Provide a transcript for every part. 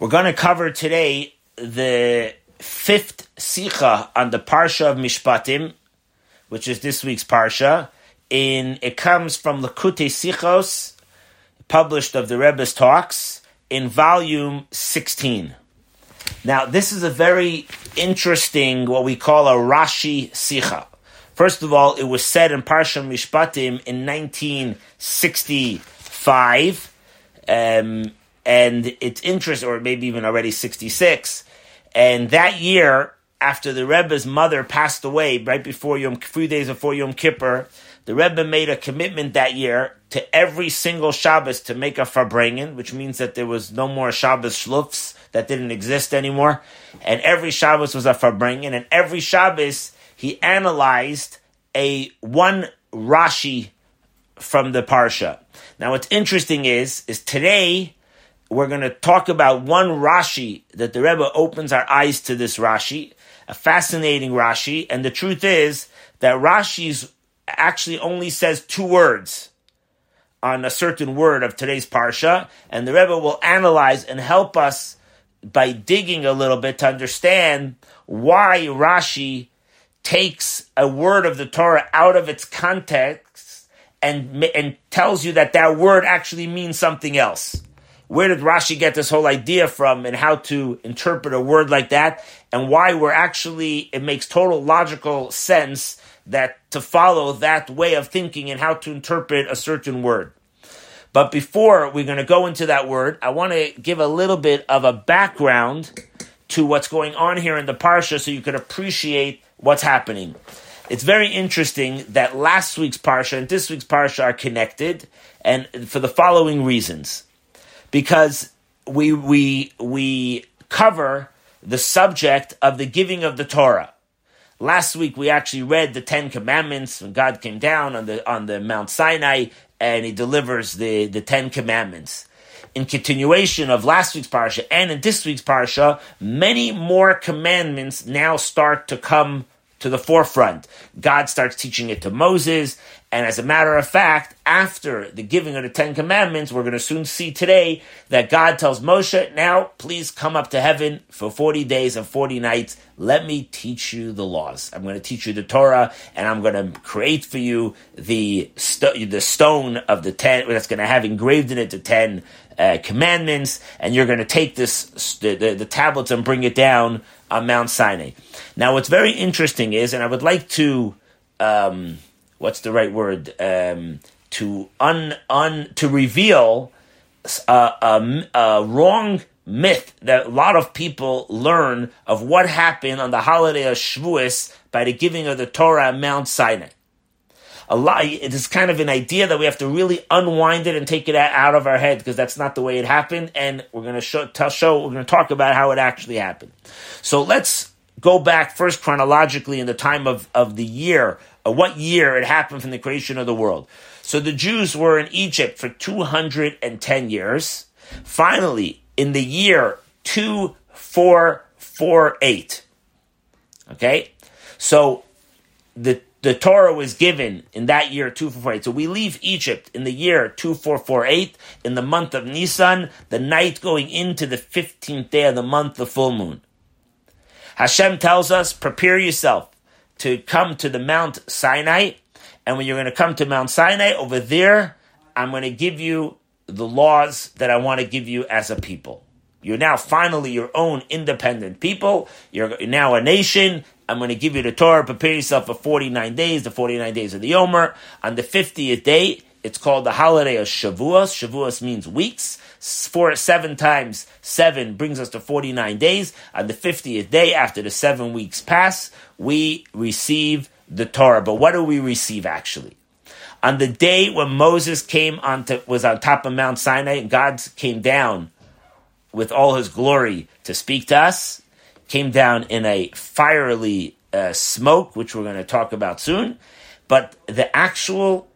We're going to cover today the fifth Sikha on the Parsha of Mishpatim, which is this week's Parsha. In It comes from Likkutei Sichos, published of the Rebbe's Talks, in volume 16. Now, this is a very interesting, what we call a Rashi Sikha. First of all, it was said in Parsha Mishpatim in 1965. Um, and it's interest, or maybe even already 66. And that year, after the Rebbe's mother passed away, right before Yom, few days before Yom Kippur, the Rebbe made a commitment that year to every single Shabbos to make a Farbrengen, which means that there was no more Shabbos Shlufs that didn't exist anymore. And every Shabbos was a Farbrengen, and every Shabbos he analyzed a one Rashi from the Parsha. Now what's interesting is, is today we're going to talk about one Rashi that the Rebbe opens our eyes to this Rashi, a fascinating Rashi. And the truth is that Rashi's actually only says two words on a certain word of today's Parsha. And the Rebbe will analyze and help us by digging a little bit to understand why Rashi takes a word of the Torah out of its context and, and tells you that that word actually means something else. Where did Rashi get this whole idea from and how to interpret a word like that and why we're actually, it makes total logical sense that to follow that way of thinking and how to interpret a certain word. But before we're going to go into that word, I want to give a little bit of a background to what's going on here in the Parsha so you can appreciate what's happening. It's very interesting that last week's Parsha and this week's Parsha are connected and for the following reasons because we we we cover the subject of the giving of the Torah. Last week we actually read the Ten Commandments when God came down on the on the Mount Sinai and He delivers the the Ten Commandments. In continuation of last week's parsha and in this week's parsha, many more commandments now start to come to the forefront. God starts teaching it to Moses, and as a matter of fact, after the giving of the Ten Commandments, we're going to soon see today that God tells Moshe, now please come up to heaven for 40 days and 40 nights. Let me teach you the laws. I'm going to teach you the Torah and I'm going to create for you the, st- the stone of the 10 that's going to have engraved in it the 10 uh, commandments. And you're going to take this, the, the tablets and bring it down on Mount Sinai. Now, what's very interesting is, and I would like to, um, what's the right word um, to un un to reveal a, a, a, wrong myth that a lot of people learn of what happened on the holiday of Shavuos by the giving of the Torah at Mount Sinai. A lot, it is kind of an idea that we have to really unwind it and take it out of our head because that's not the way it happened. And we're going to show, tell, show, we're going to talk about how it actually happened. So let's go back first chronologically in the time of, of the year uh, what year it happened from the creation of the world. So the Jews were in Egypt for 210 years. Finally, in the year 2448, okay? So the the Torah was given in that year 2448. So we leave Egypt in the year 2448 in the month of Nisan, the night going into the 15th day of the month, the full moon. Hashem tells us, prepare yourself to come to the Mount Sinai. And when you're going to come to Mount Sinai, over there, I'm going to give you the laws that I want to give you as a people. You're now finally your own independent people. You're now a nation. I'm going to give you the Torah. Prepare yourself for 49 days, the 49 days of the Omer. On the 50th day, it's called the holiday of Shavuos. Shavuos means weeks. Four, seven times seven brings us to 49 days. On the 50th day, after the seven weeks pass, we receive the Torah. But what do we receive actually? On the day when Moses came on to, was on top of Mount Sinai, and God came down with all his glory to speak to us, came down in a fiery uh, smoke, which we're going to talk about soon. But the actual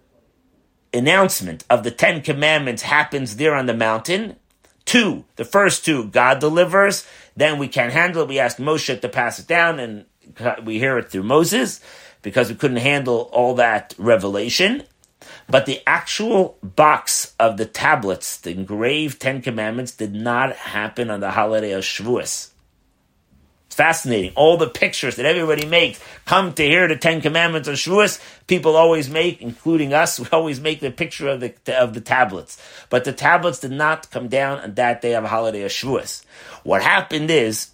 announcement of the Ten Commandments happens there on the mountain. Two, the first two, God delivers. Then we can't handle it. We ask Moshe to pass it down, and we hear it through Moses because we couldn't handle all that revelation. But the actual box of the tablets, the engraved Ten Commandments, did not happen on the holiday of Shavuos. It's fascinating. All the pictures that everybody makes come to hear the Ten Commandments of Shavuos. People always make, including us, we always make the picture of the of the tablets. But the tablets did not come down on that day of holiday of Shavuos. What happened is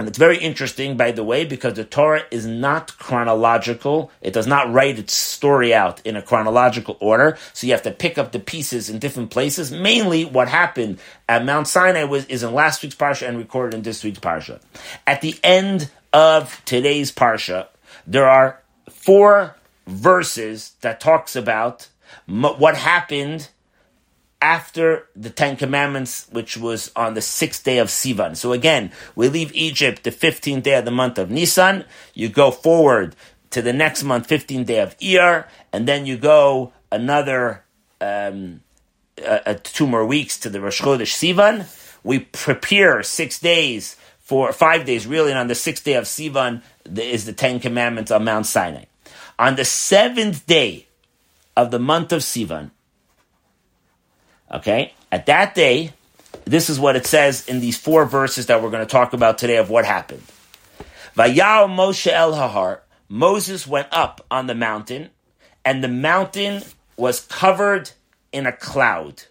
and it's very interesting, by the way, because the Torah is not chronological. It does not write its story out in a chronological order. So you have to pick up the pieces in different places. Mainly what happened at Mount Sinai was, is in last week's Parsha and recorded in this week's Parsha. At the end of today's Parsha, there are four verses that talks about what happened after the Ten Commandments, which was on the sixth day of Sivan. So again, we leave Egypt the 15th day of the month of Nisan. You go forward to the next month, 15th day of Iyar, and then you go another um, uh, uh, two more weeks to the Rosh Chodesh Sivan. We prepare six days for five days, really, and on the sixth day of Sivan is the Ten Commandments on Mount Sinai. On the seventh day of the month of Sivan, Okay? At that day, this is what it says in these four verses that we're going to talk about today of what happened. Vayal Moshe El Hahar, Moses went up on the mountain, and the mountain was covered in a cloud.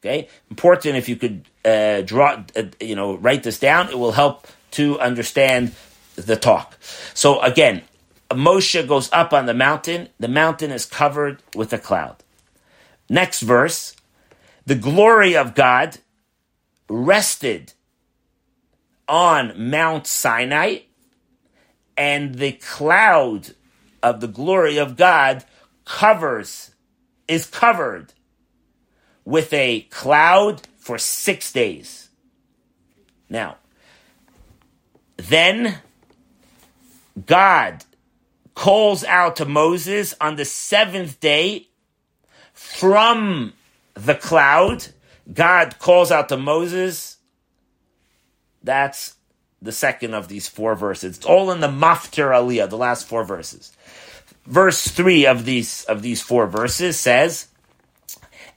Okay, important if you could uh, draw, uh, you know, write this down. It will help to understand the talk. So again, Moshe goes up on the mountain. The mountain is covered with a cloud. Next verse, the glory of God rested on Mount Sinai, and the cloud of the glory of God covers, is covered with a cloud for six days. Now, then God calls out to Moses on the seventh day from the cloud, God calls out to Moses. That's the second of these four verses. It's all in the Maftir Aliyah, the last four verses. Verse three of these of these four verses says,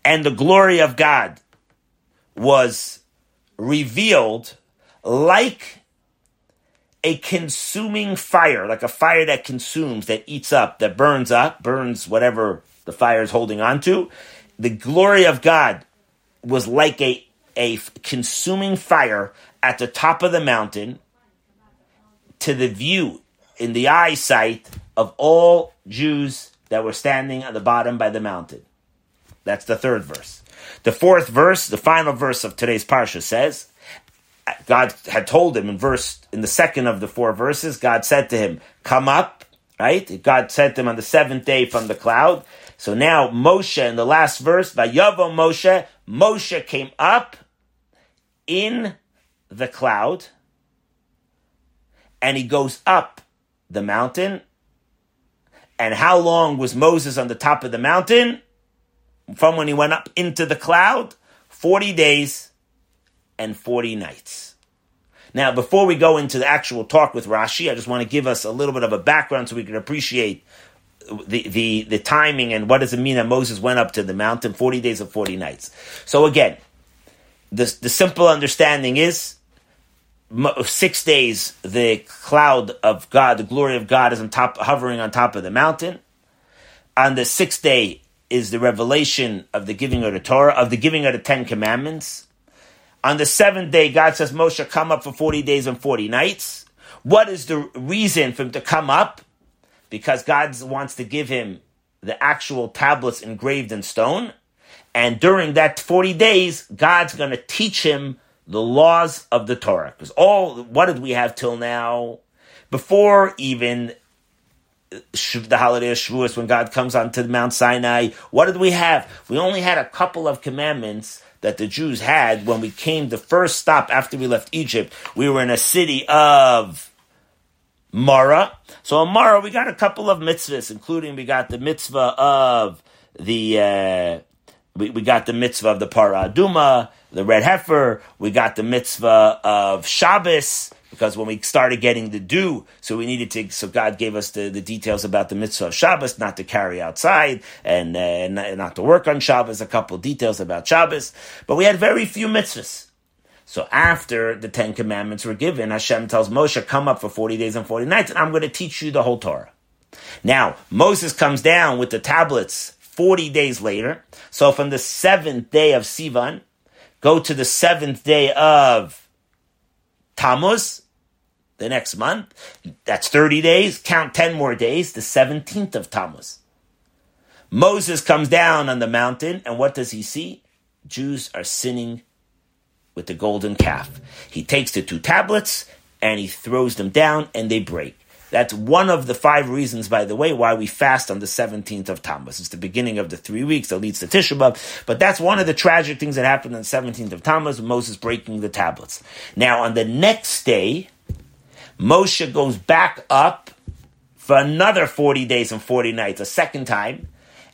"And the glory of God was revealed like a consuming fire, like a fire that consumes, that eats up, that burns up, burns whatever the fire is holding on to the glory of God was like a, a consuming fire at the top of the mountain to the view in the eyesight of all Jews that were standing at the bottom by the mountain. That's the third verse. The fourth verse, the final verse of today's parsha says, God had told him in verse in the second of the four verses, God said to him, Come up, right? God sent him on the seventh day from the cloud. So now Moshe in the last verse, Vayavo Moshe, Moshe came up in the cloud and he goes up the mountain. And how long was Moses on the top of the mountain? From when he went up into the cloud? 40 days and 40 nights. Now, before we go into the actual talk with Rashi, I just want to give us a little bit of a background so we can appreciate the, the, the timing and what does it mean that Moses went up to the mountain 40 days and 40 nights. So again, the, the simple understanding is six days the cloud of God, the glory of God is on top, hovering on top of the mountain. On the sixth day is the revelation of the giving of the Torah, of the giving of the Ten Commandments. On the seventh day, God says, Moshe, come up for 40 days and 40 nights. What is the reason for him to come up? because God wants to give him the actual tablets engraved in stone. And during that 40 days, God's going to teach him the laws of the Torah. Because all, what did we have till now? Before even the holiday of Shavuos, when God comes onto Mount Sinai, what did we have? We only had a couple of commandments that the Jews had when we came the first stop after we left Egypt. We were in a city of Mara. So in Mara, we got a couple of mitzvahs, including we got the mitzvah of the, uh, we, we got the mitzvah of the Parah Adumah, the red heifer. We got the mitzvah of Shabbos because when we started getting the dew, so we needed to, so God gave us the, the details about the mitzvah of Shabbos, not to carry outside and, uh, not, not, to work on Shabbos, a couple details about Shabbos, but we had very few mitzvahs. So after the Ten Commandments were given, Hashem tells Moshe, come up for 40 days and 40 nights, and I'm going to teach you the whole Torah. Now, Moses comes down with the tablets 40 days later. So from the seventh day of Sivan, go to the seventh day of Tammuz, the next month. That's 30 days. Count 10 more days, the 17th of Tammuz. Moses comes down on the mountain, and what does he see? Jews are sinning with the golden calf. He takes the two tablets and he throws them down, and they break. That's one of the five reasons, by the way, why we fast on the 17th of Tammuz. It's the beginning of the three weeks that leads to Tisha B'Av. But that's one of the tragic things that happened on the 17th of Tammuz, Moses breaking the tablets. Now, on the next day, Moshe goes back up for another 40 days and 40 nights, a second time,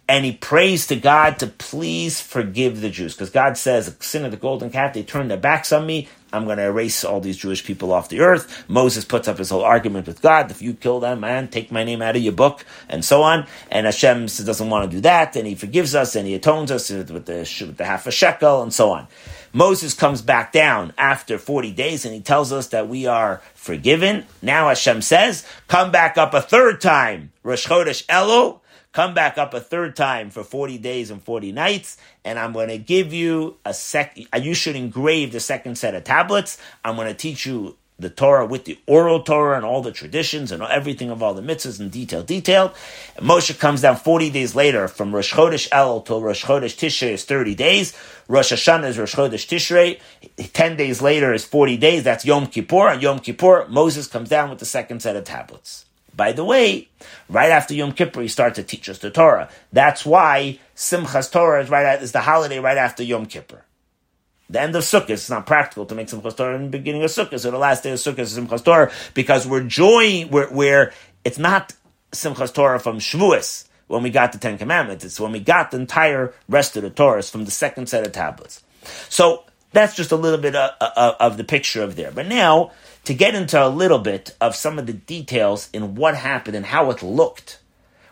and he prays to God to please forgive the Jews. Because God says, sin of the golden calf, they turned their backs on me. I'm going to erase all these Jewish people off the earth. Moses puts up his whole argument with God. If you kill them, man, take my name out of your book, and so on. And Hashem doesn't want to do that, and he forgives us, and he atones us with the, with the half a shekel, and so on. Moses comes back down after 40 days and he tells us that we are forgiven. Now Hashem says, come back up a third time. Rosh Chodesh Elul, come back up a third time for 40 days and 40 nights, and I'm going to give you a sec, you should engrave the second set of tablets. I'm going to teach you the Torah with the oral Torah and all the traditions and everything of all the mitzvahs in detail, detailed. And Moshe comes down 40 days later from Rosh Chodesh El till Rosh Chodesh Tishrei is 30 days. Rosh Hashanah is Rosh Chodesh Tishrei. 10 days later is 40 days. That's Yom Kippur. And Yom Kippur, Moses comes down with the second set of tablets. By the way, right after Yom Kippur, he starts to teach us the Torah. That's why Simchas Torah is right at, is the holiday right after Yom Kippur the end of Sukkot. It's not practical to make Simchas Torah in the beginning of Sukkot. So the last day of Sukkot is Simchas Torah because we're joying, we're, it's not Simchas Torah from Shavuos when we got the Ten Commandments. It's when we got the entire rest of the Torahs from the second set of tablets. So that's just a little bit of, of, of the picture of there. But now, to get into a little bit of some of the details in what happened and how it looked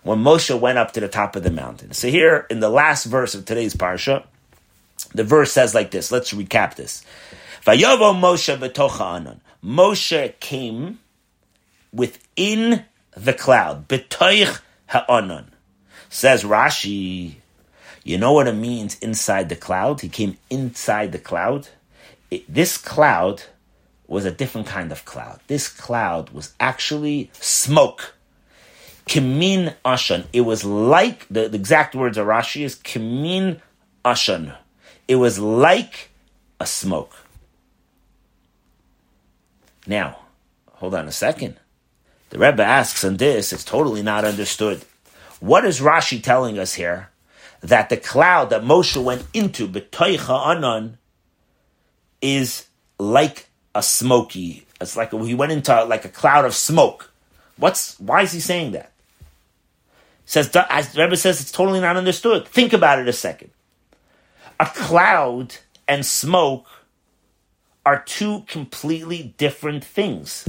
when Moshe went up to the top of the mountain. So here in the last verse of today's parsha, the verse says like this. Let's recap this. Vayavo Moshe betocha anon. Moshe came within the cloud. Betoich ha'anon. Says Rashi, you know what it means inside the cloud? He came inside the cloud. It, this cloud was a different kind of cloud. This cloud was actually smoke. Kimin Ashan. It was like, the, the exact words of Rashi is Kimin Ashan. It was like a smoke. Now, hold on a second. The Rebbe asks on this, it's totally not understood. What is Rashi telling us here? That the cloud that Moshe went into, B'toicha Anan, is like a smoky. It's like he went into like a cloud of smoke. What's why is he saying that? Says as the Rebbe says, it's totally not understood. Think about it a second a cloud and smoke are two completely different things.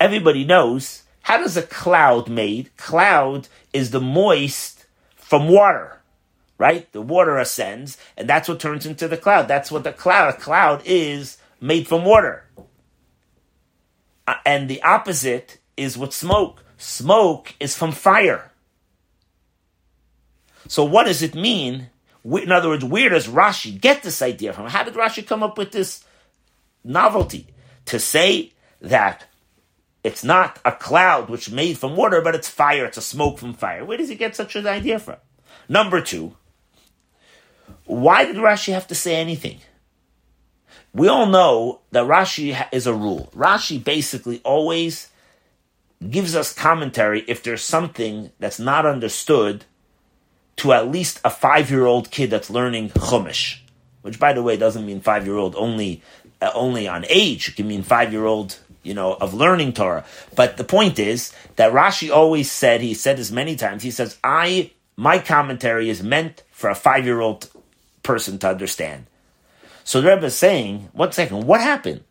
Everybody knows how does a cloud made? Cloud is the moist from water, right? The water ascends, and that's what turns into the cloud. That's what the cloud. A cloud is made from water. Uh, and the opposite is what smoke. Smoke is from fire. So what does it mean in other words, where does Rashi get this idea from? How did Rashi come up with this novelty to say that it's not a cloud which made from water, but it's fire, it's a smoke from fire? Where does he get such an idea from? Number two, why did Rashi have to say anything? We all know that Rashi is a rule. Rashi basically always gives us commentary if there's something that's not understood to at least a five year old kid that's learning Chumash, which by the way doesn't mean five year old only uh, only on age. It can mean five year old you know, of learning Torah. But the point is that Rashi always said, he said this many times, he says, I, my commentary is meant for a five year old person to understand. So the Rebbe is saying, one second, what happened?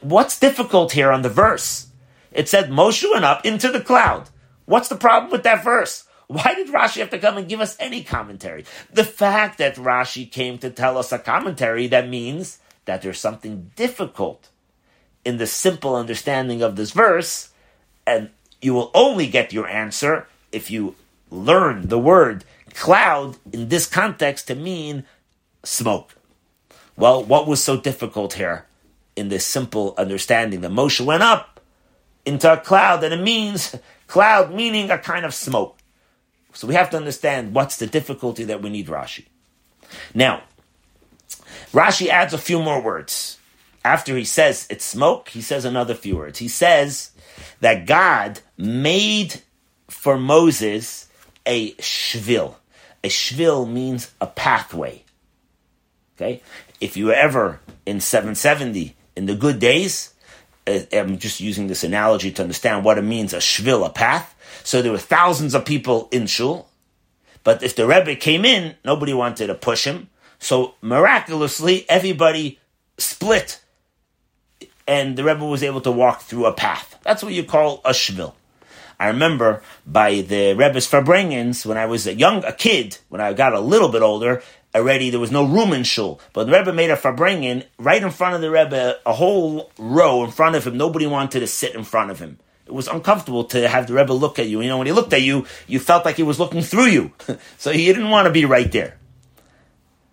What's difficult here on the verse? It said Moshe went up into the cloud. What's the problem with that verse? Why did Rashi have to come and give us any commentary? The fact that Rashi came to tell us a commentary, that means that there's something difficult in the simple understanding of this verse, and you will only get your answer if you learn the word cloud in this context to mean smoke. Well, what was so difficult here in this simple understanding that Moshe went up into a cloud, and it means cloud meaning a kind of smoke. So we have to understand what's the difficulty that we need Rashi. Now, Rashi adds a few more words. After he says it's smoke, he says another few words. He says that God made for Moses a shvil. A shvil means a pathway. Okay? If you were ever in 770 in the good days, uh, I'm just using this analogy to understand what it means a shvil, a path. So there were thousands of people in shul, but if the Rebbe came in, nobody wanted to push him. So miraculously, everybody split, and the Rebbe was able to walk through a path. That's what you call a shvil. I remember by the Rebbe's Farbrengens, when I was a young, a kid, when I got a little bit older, already there was no room in shul. But the Rebbe made a Farbrengen right in front of the Rebbe, a whole row in front of him. Nobody wanted to sit in front of him. It was uncomfortable to have the Rebbe look at you. You know, when he looked at you, you felt like he was looking through you. so he didn't want to be right there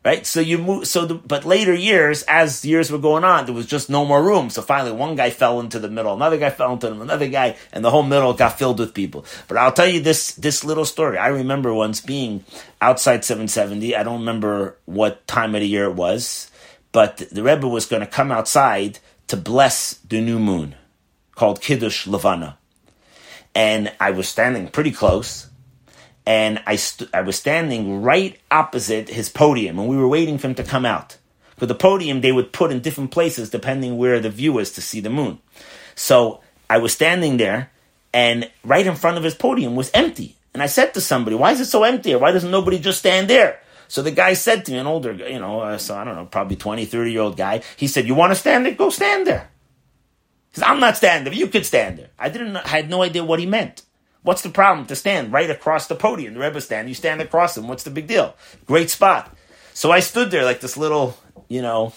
right? So you move. So, the, but later years, as years were going on, there was just no more room. So finally, one guy fell into the middle, another guy fell into them, another guy, and the whole middle got filled with people. But I'll tell you this this little story. I remember once being outside 770. I don't remember what time of the year it was, but the Rebbe was going to come outside to bless the new moon, called Kiddush Levana, and I was standing pretty close and I, st- I was standing right opposite his podium, and we were waiting for him to come out. For the podium, they would put in different places depending where the view is to see the moon. So I was standing there, and right in front of his podium was empty. And I said to somebody, "Why is it so empty? Why doesn't nobody just stand there?" So the guy said to me, an older, you know, uh, so I don't know, probably 20, 30 year old guy, he said, You want to stand there? Go stand there. Said, I'm not standing there. You could stand there. I didn't, I had no idea what he meant. What's the problem to stand right across the podium? The Rebbe stand, you stand across him. What's the big deal? Great spot. So I stood there like this little, you know,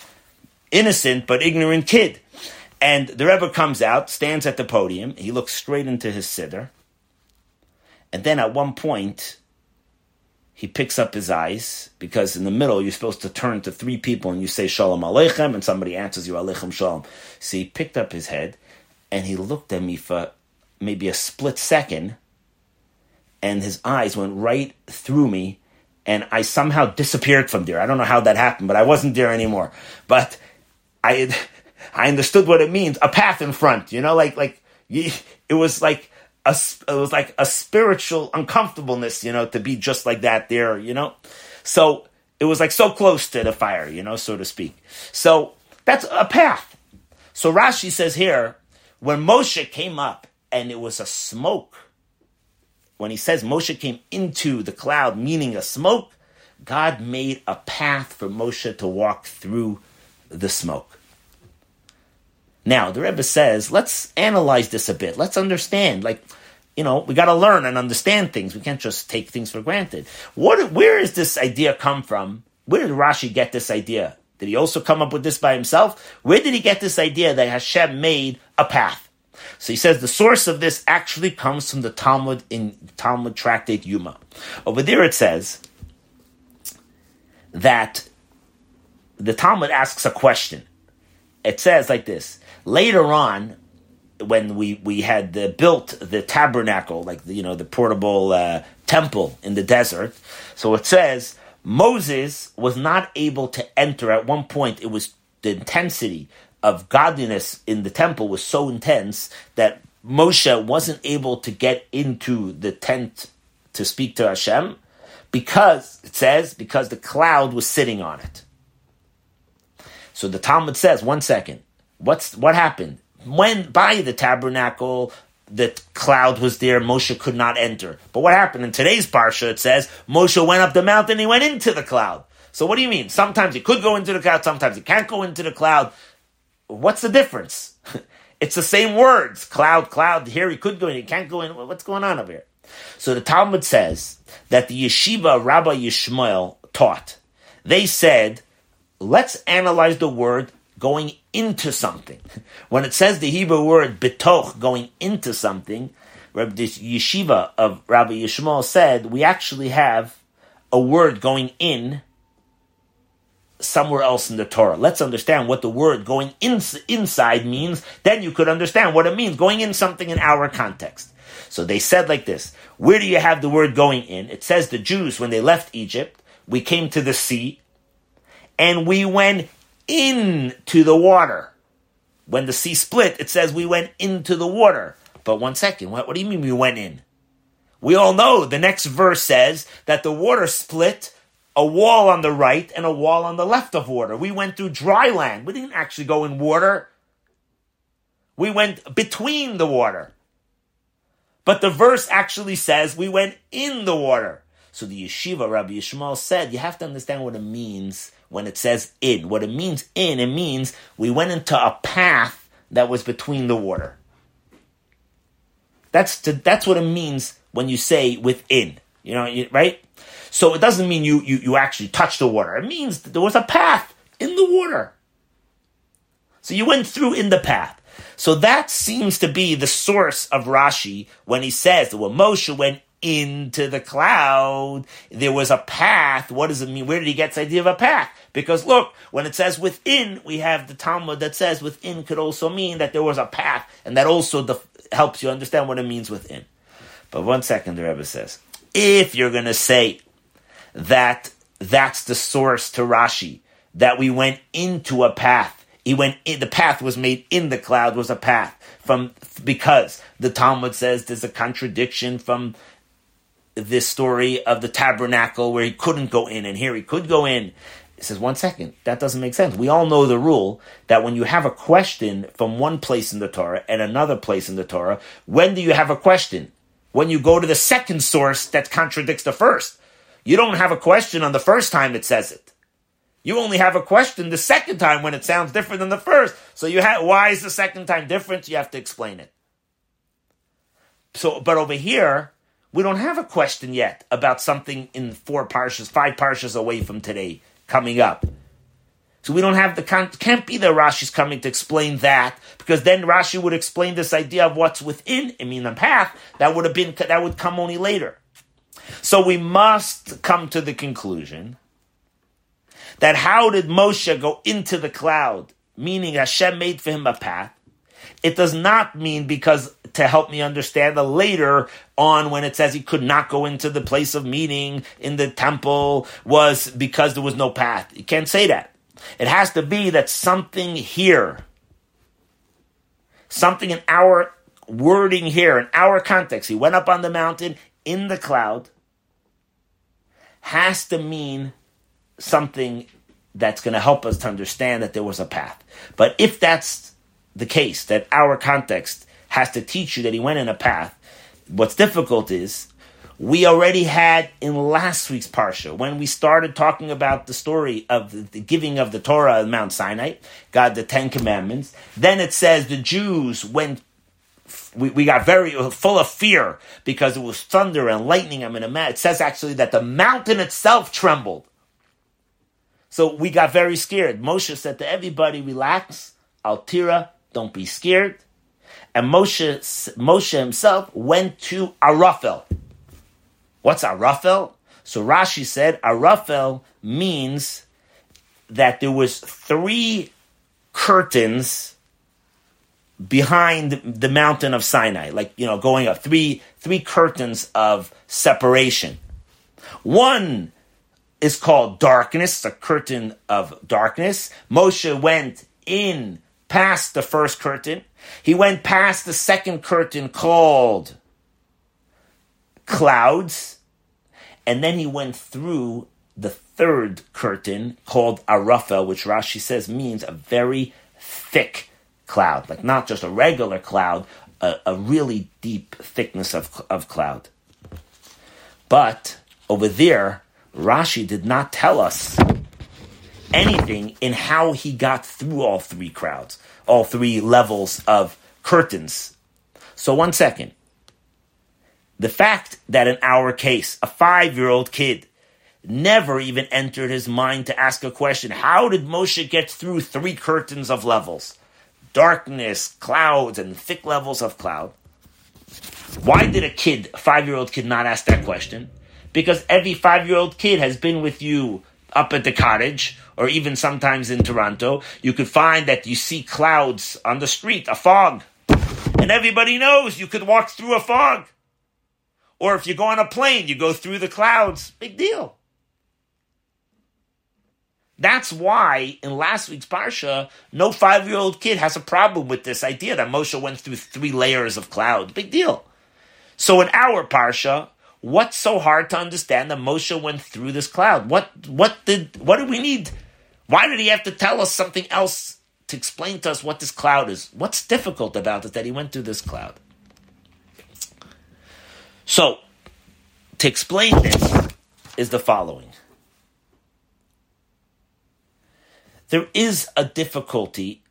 innocent but ignorant kid. And the Rebbe comes out, stands at the podium. He looks straight into his siddur. And then at one point, he picks up his eyes because in the middle you're supposed to turn to three people and you say Shalom Aleichem and somebody answers you Aleichem Shalom. So he picked up his head and he looked at me for maybe a split second, and his eyes went right through me, and I somehow disappeared from there. I don't know how that happened, but I wasn't there anymore. But I, I understood what it means. A path in front, you know, like like it was like a it was like a spiritual uncomfortableness, you know, to be just like that there, you know. So it was like so close to the fire, you know, so to speak. So that's a path. So Rashi says here, when Moshe came up and it was a smoke. When he says Moshe came into the cloud, meaning a smoke, God made a path for Moshe to walk through the smoke. Now, the Rebbe says, let's analyze this a bit. Let's understand. Like, you know, we got to learn and understand things. We can't just take things for granted. What, where does this idea come from? Where did Rashi get this idea? Did he also come up with this by himself? Where did he get this idea that Hashem made a path? So he says the source of this actually comes from the Talmud in Talmud Tractate Yoma. Over there it says that the Talmud asks a question. It says like this: Later on, when we we had the, built the tabernacle, like the, you know the portable uh, temple in the desert, so it says Moses was not able to enter. At one point, it was the intensity of godliness in the temple was so intense that Moshe wasn't able to get into the tent to speak to Hashem because it says because the cloud was sitting on it. So the Talmud says, one second, what's what happened when by the tabernacle? The cloud was there. Moshe could not enter. But what happened in today's parsha? It says Moshe went up the mountain. He went into the cloud. So what do you mean? Sometimes he could go into the cloud, sometimes he can't go into the cloud. What's the difference? it's the same words. Cloud, cloud. Here he could go in, he can't go in. What's going on over here? So the Talmud says that the yeshiva Rabbi Yishmael taught. They said, let's analyze the word going into something. When it says the Hebrew word betoch, going into something, the yeshiva of Rabbi Yishmael said, we actually have a word going in somewhere else in the Torah. Let's understand what the word going in, inside means. Then you could understand what it means, going in something in our context. So they said like this Where do you have the word going in? It says the Jews, when they left Egypt, we came to the sea and we went into the water. When the sea split, it says we went into the water. But one second, what, what do you mean we went in? We all know the next verse says that the water split a wall on the right and a wall on the left of water. We went through dry land. We didn't actually go in water. We went between the water. But the verse actually says we went in the water. So the yeshiva, Rabbi Yishmael said, you have to understand what it means when it says in. What it means in, it means we went into a path that was between the water. That's to, that's what it means when you say within. You know, right? So it doesn't mean you, you, you actually touched the water. It means there was a path in the water. So you went through in the path. So that seems to be the source of Rashi when he says that when Moshe went into the cloud, there was a path. What does it mean? Where did he get this idea of a path? Because look, when it says within, we have the Talmud that says within could also mean that there was a path, and that also the, helps you understand what it means within. But one second, the Rebbe says, if you're going to say that that's the source to Rashi, that we went into a path, he went in, the path was made in the cloud was a path from, because the Talmud says there's a contradiction from this story of the tabernacle where he couldn't go in and here he could go in. He says, one second, that doesn't make sense. We all know the rule that when you have a question from one place in the Torah and another place in the Torah, when do you have a question? When you go to the second source that contradicts the first. You don't have a question on the first time it says it. You only have a question the second time when it sounds different than the first. So you have, why is the second time different? You have to explain it. So, but over here, we don't have a question yet about something in four parshas, five parshas away from today coming up. So we don't have the can't be that Rashi's coming to explain that because then Rashi would explain this idea of what's within I mean the path that would have been that would come only later. So we must come to the conclusion that how did Moshe go into the cloud, meaning Hashem made for him a path. It does not mean because to help me understand the later on when it says he could not go into the place of meeting in the temple was because there was no path. You can't say that. It has to be that something here, something in our wording here, in our context, he went up on the mountain in the cloud, has to mean something that's going to help us to understand that there was a path. But if that's the case, that our context has to teach you that he went in a path. What's difficult is we already had in last week's parsha when we started talking about the story of the, giving of the Torah at Mount Sinai, God the Ten Commandments. Then it says the Jews went. We, we got very full of fear because it was thunder and lightning. I'm in a mean, it says actually that the mountain itself trembled. So we got very scared. Moshe said to everybody, relax, Altira, don't be scared and Moshe, Moshe himself went to Arafel. What's Arafel? So Rashi said Arafel means that there was three curtains behind the mountain of Sinai, like you know, going up three three curtains of separation. One is called darkness, a curtain of darkness. Moshe went in past the first curtain. He went past the second curtain called clouds. And then he went through the third curtain called Arafel, which Rashi says means a very thick cloud, like not just a regular cloud, a, a really deep thickness of, of cloud. But over there, Rashi did not tell us anything in how he got through all three crowds, all three levels of curtains. So, one second. The fact that in our case, a five year old kid never even entered his mind to ask a question how did Moshe get through three curtains of levels? Darkness, clouds, and thick levels of cloud. Why did a kid, a five year old kid, not ask that question? Because every five year old kid has been with you up at the cottage, or even sometimes in Toronto. You could find that you see clouds on the street, a fog. And everybody knows you could walk through a fog. Or if you go on a plane, you go through the clouds. Big deal. That's why in last week's Parsha, no five year old kid has a problem with this idea that Moshe went through three layers of cloud. Big deal. So in our Parsha, what's so hard to understand that Moshe went through this cloud? What, what did, what do we need? Why did he have to tell us something else to explain to us what this cloud is? What's difficult about it that he went through this cloud? So, to explain this is the following. there is a difficulty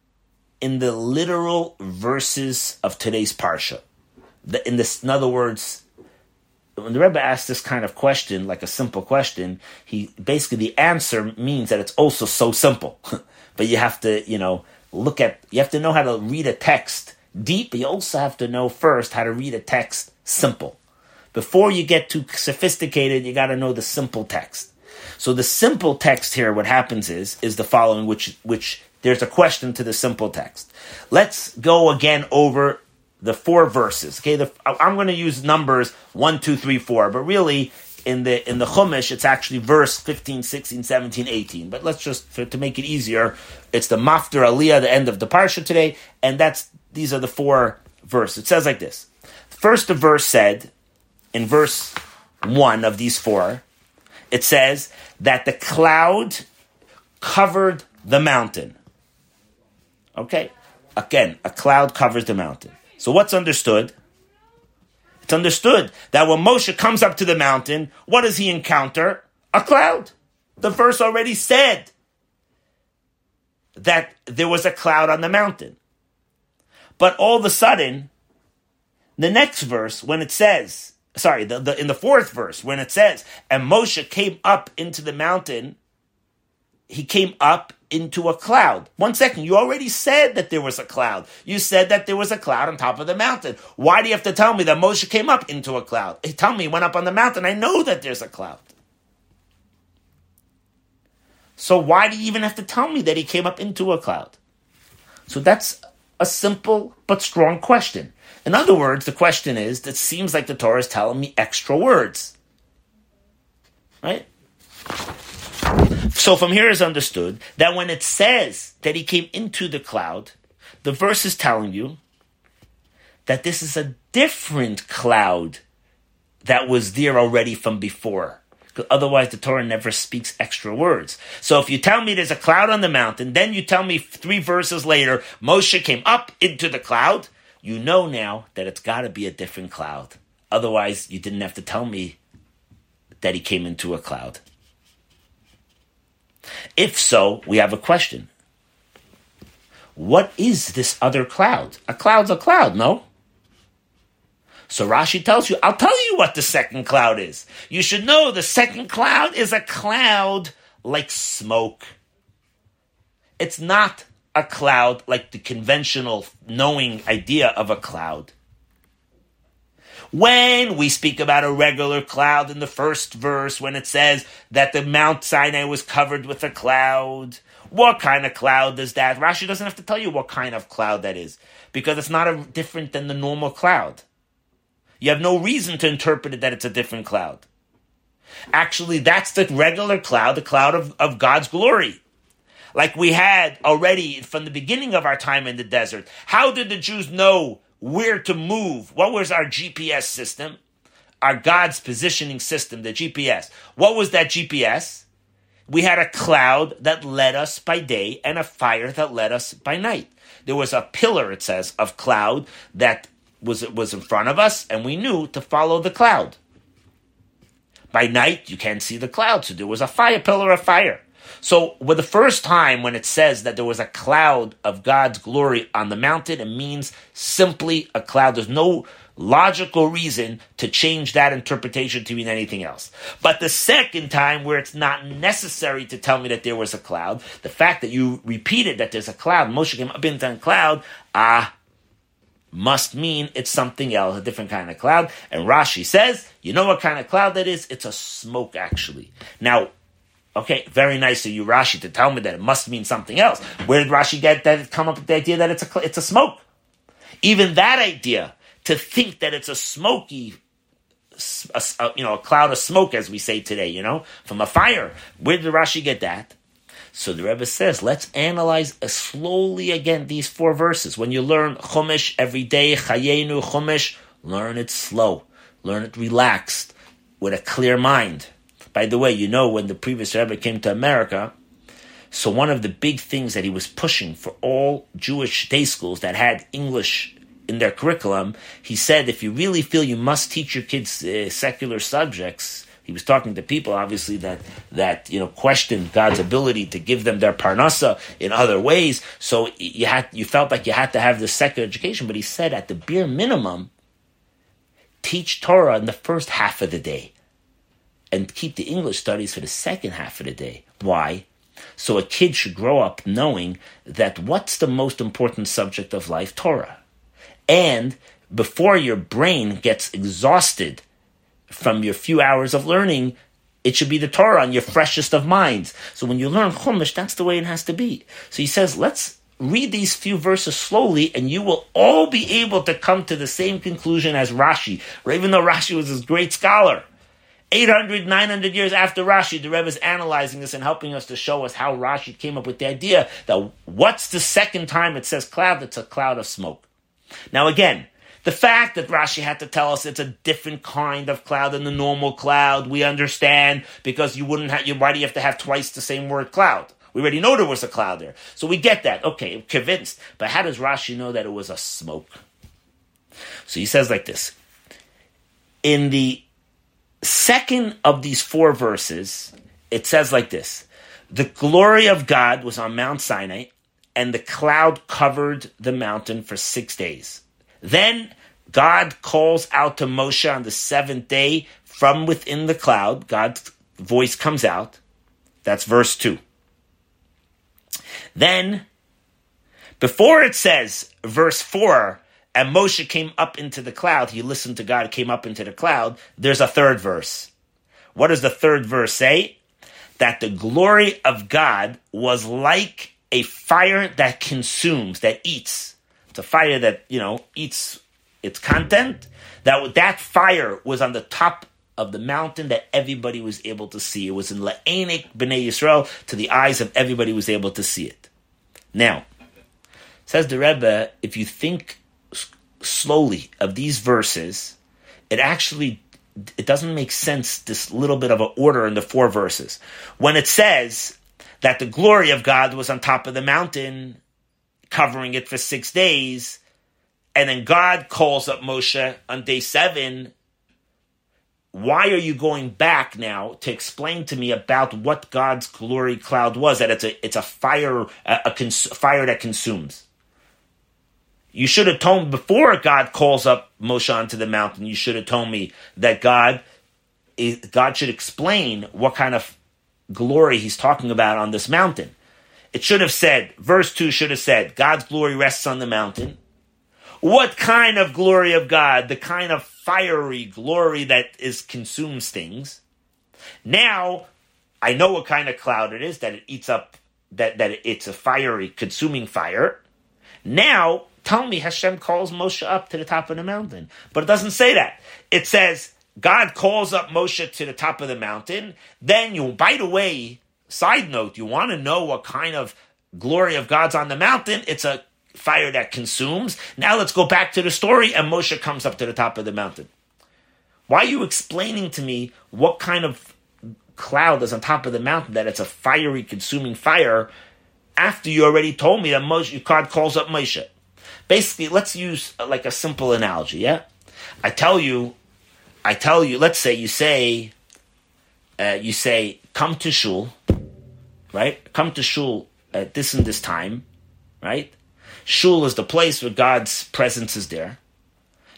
in the literal verses of today's parsha. The, in this, in other words, when the Rebbe asks this kind of question, like a simple question, he basically the answer means that it's also so simple. but you have to, you know, look at you have to know how to read a text deep. You also have to know first how to read a text simple. Before you get too sophisticated, you got to know the simple text. So the simple text here, what happens is, is the following, which, which there's a question to the simple text. Let's go again over the four verses. Okay, the, I'm going to use numbers one, two, three, four, but really in the in the Chumash, it's actually verse 15, 16, 17, 18. But let's just for, to make it easier, it's the Maftir Aliyah, the end of the parsha today, and that's these are the four verses. It says like this: First, the verse said in verse one of these four, it says that the cloud covered the mountain. Okay? Again, a cloud covers the mountain. So what's understood? It's understood that when Moshe comes up to the mountain, what does he encounter? A cloud. The verse already said that there was a cloud on the mountain. But all of a sudden, the next verse, when it says sorry, the, the, in the fourth verse, when it says, and Moshe came up into the mountain, he came up into a cloud. One second, you already said that there was a cloud. You said that there was a cloud on top of the mountain. Why do you have to tell me that Moshe came up into a cloud? Tell me he went up on the mountain. I know that there's a cloud. So why do you even have to tell me that he came up into a cloud? So that's a simple but strong question. In other words, the question is, it seems like the Torah is telling me extra words. Right? So from here is understood that when it says that he came into the cloud, the verse is telling you that this is a different cloud that was there already from before. Otherwise, the Torah never speaks extra words. So if you tell me there's a cloud on the mountain, then you tell me three verses later, Moshe came up into the cloud, you know now that it's got to be a different cloud. Otherwise, you didn't have to tell me that he came into a cloud. If so, we have a question. What is this other cloud? A cloud's a cloud, no? So Rashi tells you, I'll tell you what the second cloud is. You should know the second cloud is a cloud like smoke. It's not a cloud like the conventional knowing idea of a cloud. When we speak about a regular cloud in the first verse, when it says that the Mount Sinai was covered with a cloud, what kind of cloud is that? Rashi doesn't have to tell you what kind of cloud that is, because it's not a, different than the normal cloud. You have no reason to interpret it that it's a different cloud. Actually, that's the regular cloud, the cloud of, of God's glory like we had already from the beginning of our time in the desert. How did the Jews know where to move? What was our GPS system? Our God's positioning system, the GPS. What was that GPS? We had a cloud that led us by day and a fire that led us by night. There was a pillar, it says, of cloud that was, was in front of us, and we knew to follow the cloud. By night, you can't see the cloud, so there was a fire pillar of fire. So, with the first time when it says that there was a cloud of God's glory on the mountain, it means simply a cloud. There's no logical reason to change that interpretation to mean anything else. But the second time where it's not necessary to tell me that there was a cloud, the fact that you repeated that there's a cloud, Moshe came up into a cloud, ah, must mean it's something else, a different kind of cloud. And Rashi says, you know what kind of cloud that is? It's a smoke, actually. Now, okay, very nice of you, Rashi, to tell me that it must mean something else. Where did Rashi get that? Come up with the idea that it's a it's a smoke. Even that idea to think that it's a smoky, a, a, you know, a cloud of smoke, as we say today, you know, from a fire. Where did Rashi get that? So the Rebbe says, let's analyze slowly again these four verses. When you learn Chumash every day, Chayenu Chumash, learn it slow, learn it relaxed, with a clear mind. By the way, you know when the previous Rebbe came to America, so one of the big things that he was pushing for all Jewish day schools that had English in their curriculum, he said, if you really feel you must teach your kids uh, secular subjects, he was talking to people, obviously, that that you know questioned God's ability to give them their parnasa in other ways. So you had you felt like you had to have this secular education. But he said, at the bare minimum, teach Torah in the first half of the day, and keep the English studies for the second half of the day. Why? So a kid should grow up knowing that what's the most important subject of life? Torah. And before your brain gets exhausted from your few hours of learning, it should be the Torah on your freshest of minds. So when you learn Chumash, that's the way it has to be. So he says, let's read these few verses slowly, and you will all be able to come to the same conclusion as Rashi. Or even though Rashi was this great scholar, 800, 900 years after Rashi, the Rebbe is analyzing this and helping us to show us how Rashi came up with the idea that what's the second time it says cloud? It's a cloud of smoke. Now again, the fact that Rashi had to tell us it's a different kind of cloud than the normal cloud, we understand because you wouldn't have, why do you have to have twice the same word cloud? We already know there was a cloud there. So we get that. Okay, convinced. But how does Rashi know that it was a smoke? So he says like this. In the second of these four verses, it says like this. The glory of God was on Mount Sinai, and the cloud covered the mountain for six days. Then God calls out to Moshe on the seventh day from within the cloud. God's voice comes out. That's verse 2. Then, before it says, verse 4, and Moshe came up into the cloud, he listened to God, came up into the cloud, there's a third verse. What does the third verse say? That the glory of God was like a fire that consumes, that eats. It's a fire that, you know, eats its content. That, that fire was on the top of the mountain that everybody was able to see. It was in La'enik B'nai Yisrael to the eyes of everybody was able to see it. Now, says the Rebbe, if you think slowly of these verses, it actually it doesn't make sense this little bit of an order in the four verses. When it says that the glory of God was on top of the mountain, covering it for six days, and then God calls up Moshe on day seven. Why are you going back now to explain to me about what God's glory cloud was? That it's a it's a fire a, a cons- fire that consumes. You should have told me before God calls up Moshe onto the mountain. You should have told me that God God should explain what kind of glory he's talking about on this mountain. It should have said, verse 2 should have said, God's glory rests on the mountain. What kind of glory of God? The kind of fiery glory that is consumes things. Now, I know what kind of cloud it is, that it eats up, that, that it's a fiery, consuming fire. Now, tell me Hashem calls Moshe up to the top of the mountain. But it doesn't say that. It says, God calls up Moshe to the top of the mountain. Then you, by the way, side note, you want to know what kind of glory of God's on the mountain? It's a fire that consumes. Now let's go back to the story, and Moshe comes up to the top of the mountain. Why are you explaining to me what kind of cloud is on top of the mountain, that it's a fiery, consuming fire, after you already told me that Moshe, God calls up Moshe? Basically, let's use uh, like a simple analogy, yeah? I tell you I tell you, let's say you say, uh, you say, come to shul, right? Come to shul at this and this time, right? Shul is the place where God's presence is there.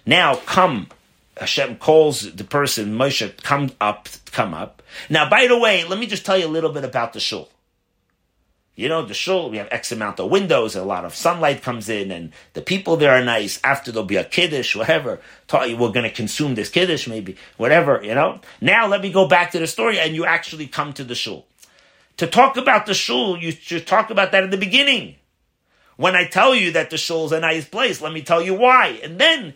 Now come, Hashem calls the person, Moshe, come up, come up. Now, by the way, let me just tell you a little bit about the shul. You know, the shul, we have X amount of windows, a lot of sunlight comes in, and the people there are nice. After there'll be a kiddush, whatever. Taught you we're going to consume this kiddush, maybe, whatever, you know. Now let me go back to the story, and you actually come to the shul. To talk about the shul, you should talk about that at the beginning. When I tell you that the shul is a nice place, let me tell you why. And then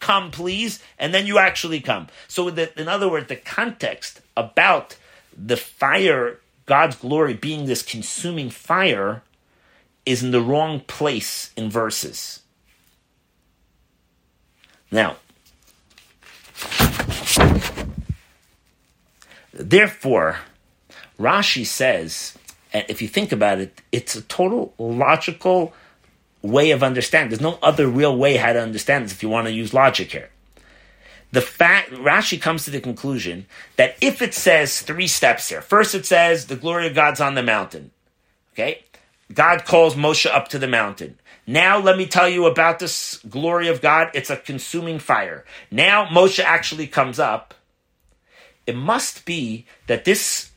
come, please, and then you actually come. So, the, in other words, the context about the fire God's glory being this consuming fire is in the wrong place in verses. Now, therefore, Rashi says, and if you think about it, it's a total logical way of understanding. There's no other real way how to understand this if you want to use logic here the fact Rashi comes to the conclusion that if it says three steps here, first it says the glory of God's on the mountain. Okay? God calls Moshe up to the mountain. Now let me tell you about this glory of God. It's a consuming fire. Now Moshe actually comes up. It must be that this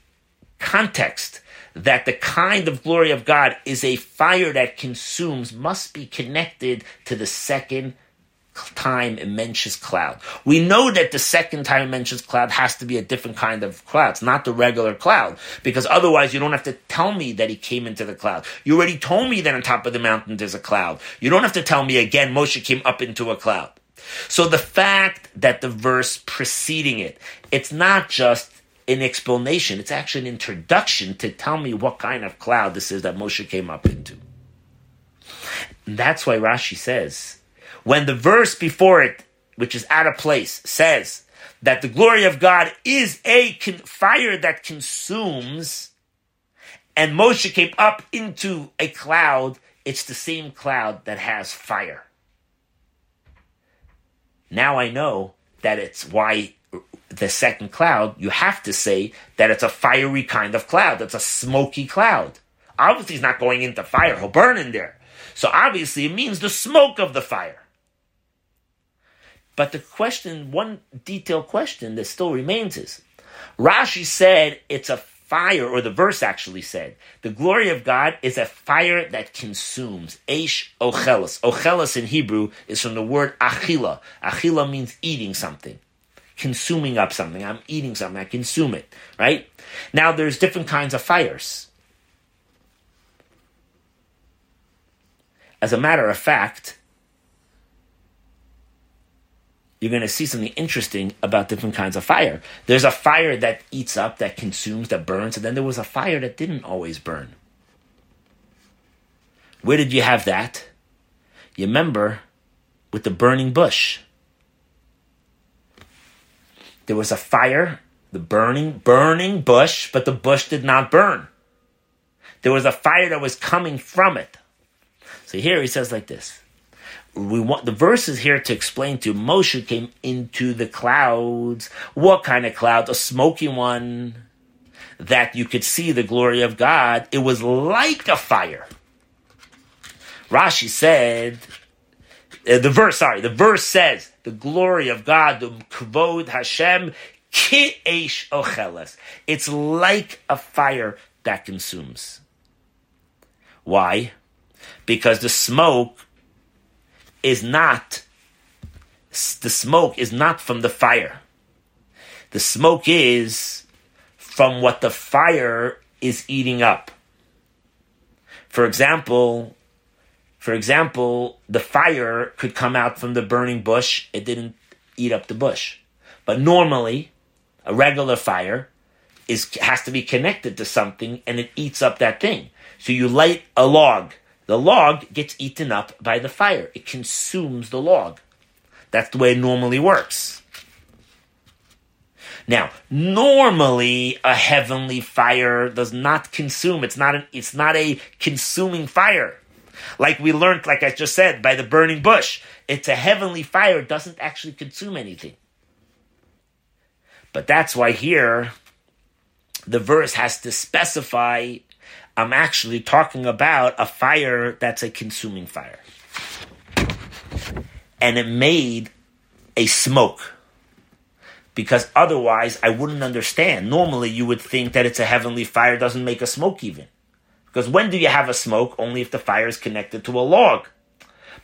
context that the kind of glory of God is a fire that consumes must be connected to the second time it mentions cloud. We know that the second time it mentions cloud has to be a different kind of cloud. It's not the regular cloud, because otherwise you don't have to tell me that he came into the cloud. You already told me that on top of the mountain there's a cloud. You don't have to tell me again Moshe came up into a cloud. So the fact that the verse preceding it, it's not just an explanation, it's actually an introduction to tell me what kind of cloud this is that Moshe came up into. And that's why Rashi says when the verse before it, which is out of place, says that the glory of God is a fire that consumes, and Moshe came up into a cloud, it's the same cloud that has fire. Now I know that it's why the second cloud, you have to say that it's a fiery kind of cloud. It's a smoky cloud. Obviously, he's not going into fire, he'll burn in there. So obviously, it means the smoke of the fire. But the question, one detailed question that still remains is Rashi said it's a fire, or the verse actually said, the glory of God is a fire that consumes. Eish ochelas. Ochelas in Hebrew is from the word achila. Achila means eating something, consuming up something. I'm eating something, I consume it, right? Now there's different kinds of fires. As a matter of fact, you're going to see something interesting about different kinds of fire. There's a fire that eats up, that consumes, that burns, and then there was a fire that didn't always burn. Where did you have that? You remember with the burning bush. There was a fire, the burning, burning bush, but the bush did not burn. There was a fire that was coming from it. So here he says like this we want the verses here to explain to Moshe came into the clouds. What kind of cloud? A smoky one that you could see the glory of God. It was like a fire. Rashi said, uh, the verse, sorry, the verse says, the glory of God, the kvod Hashem, ki'esh ocheles. It's like a fire that consumes. Why? Because the smoke is not, the smoke is not from the fire. The smoke is from what the fire is eating up. For example, for example, the fire could come out from the burning bush. It didn't eat up the bush. But normally, a regular fire is has to be connected to something and it eats up that thing. So you light a log the log gets eaten up by the fire. It consumes the log. That's the way it normally works. Now, normally a heavenly fire does not consume. It's not an, it's not a consuming fire. Like we learned, like I just said, by the burning bush. It's a heavenly fire, it doesn't actually consume anything. But that's why here the verse has to specify I'm actually talking about a fire that's a consuming fire. And it made a smoke. Because otherwise, I wouldn't understand. Normally, you would think that it's a heavenly fire, doesn't make a smoke even. Because when do you have a smoke? Only if the fire is connected to a log.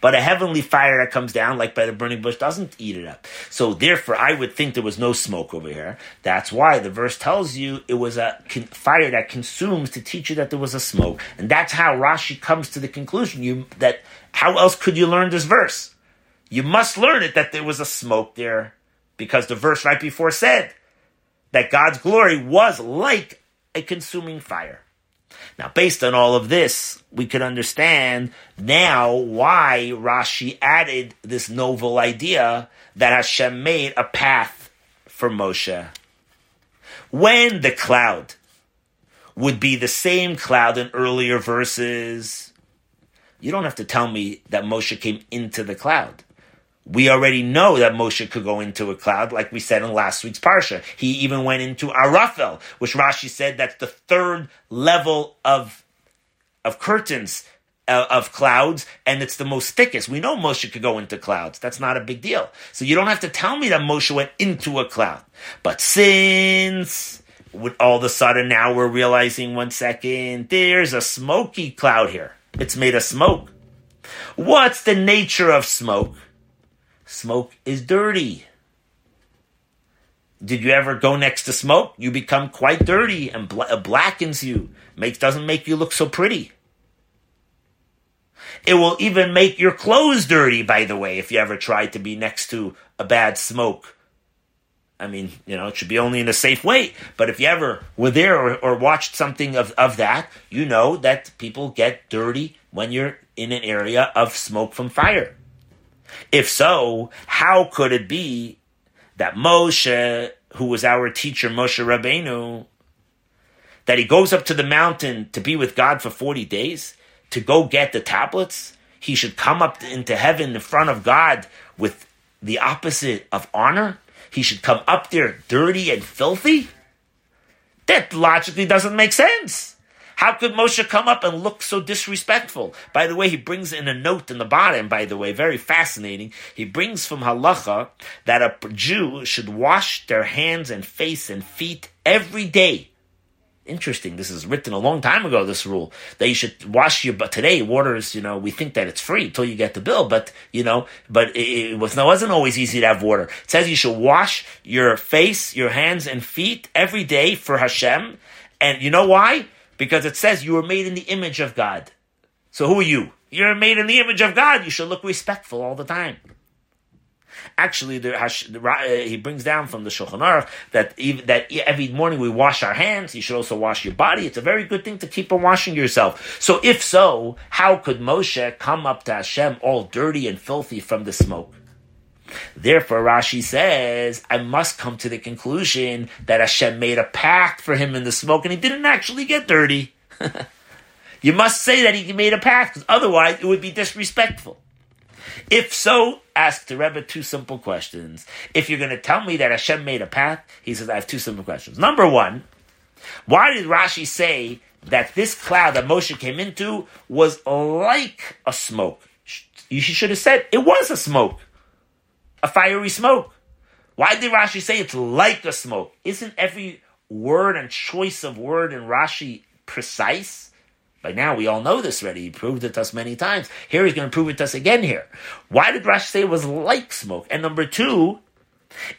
But a heavenly fire that comes down, like by the burning bush, doesn't eat it up. So therefore, I would think there was no smoke over here. That's why the verse tells you it was a fire that consumes to teach you that there was a smoke. And that's how Rashi comes to the conclusion you, that how else could you learn this verse? You must learn it that there was a smoke there because the verse right before said that God's glory was like a consuming fire. Now, based on all of this, we can understand now why Rashi added this novel idea that Hashem made a path for Moshe. When the cloud would be the same cloud in earlier verses, you don't have to tell me that Moshe came into the cloud. We already know that Moshe could go into a cloud, like we said in last week's parsha. He even went into Arafel, which Rashi said that's the third level of of curtains uh, of clouds, and it's the most thickest. We know Moshe could go into clouds. That's not a big deal. So you don't have to tell me that Moshe went into a cloud. But since all of a sudden now we're realizing one second, there's a smoky cloud here. It's made of smoke. What's the nature of smoke? Smoke is dirty. Did you ever go next to smoke? You become quite dirty and bl- uh, blackens you. Makes doesn't make you look so pretty. It will even make your clothes dirty, by the way, if you ever try to be next to a bad smoke. I mean, you know, it should be only in a safe way. But if you ever were there or, or watched something of, of that, you know that people get dirty when you're in an area of smoke from fire. If so, how could it be that Moshe, who was our teacher, Moshe Rabbeinu, that he goes up to the mountain to be with God for 40 days, to go get the tablets? He should come up into heaven in front of God with the opposite of honor? He should come up there dirty and filthy? That logically doesn't make sense. How could Moshe come up and look so disrespectful? By the way, he brings in a note in the bottom, by the way, very fascinating. He brings from halacha that a Jew should wash their hands and face and feet every day. Interesting. This is written a long time ago, this rule. That you should wash your, but today water is, you know, we think that it's free until you get the bill, but, you know, but it, was, it wasn't always easy to have water. It says you should wash your face, your hands and feet every day for Hashem. And you know why? Because it says you were made in the image of God. So who are you? You're made in the image of God. You should look respectful all the time. Actually, the, uh, he brings down from the Shulchan Aruch that even, that every morning we wash our hands. You should also wash your body. It's a very good thing to keep on washing yourself. So, if so, how could Moshe come up to Hashem all dirty and filthy from the smoke? Therefore, Rashi says, I must come to the conclusion that Hashem made a pact for him in the smoke and he didn't actually get dirty. you must say that he made a pact, because otherwise it would be disrespectful. If so, ask the Rebbe two simple questions. If you're going to tell me that Hashem made a pact, he says, I have two simple questions. Number one, why did Rashi say that this cloud that Moshe came into was like a smoke? You should have said it was a smoke a fiery smoke. Why did Rashi say it's like a smoke? Isn't every word and choice of word in Rashi precise? By now we all know this already. He proved it to us many times. Here he's going to prove it to us again here. Why did Rashi say it was like smoke? And number two,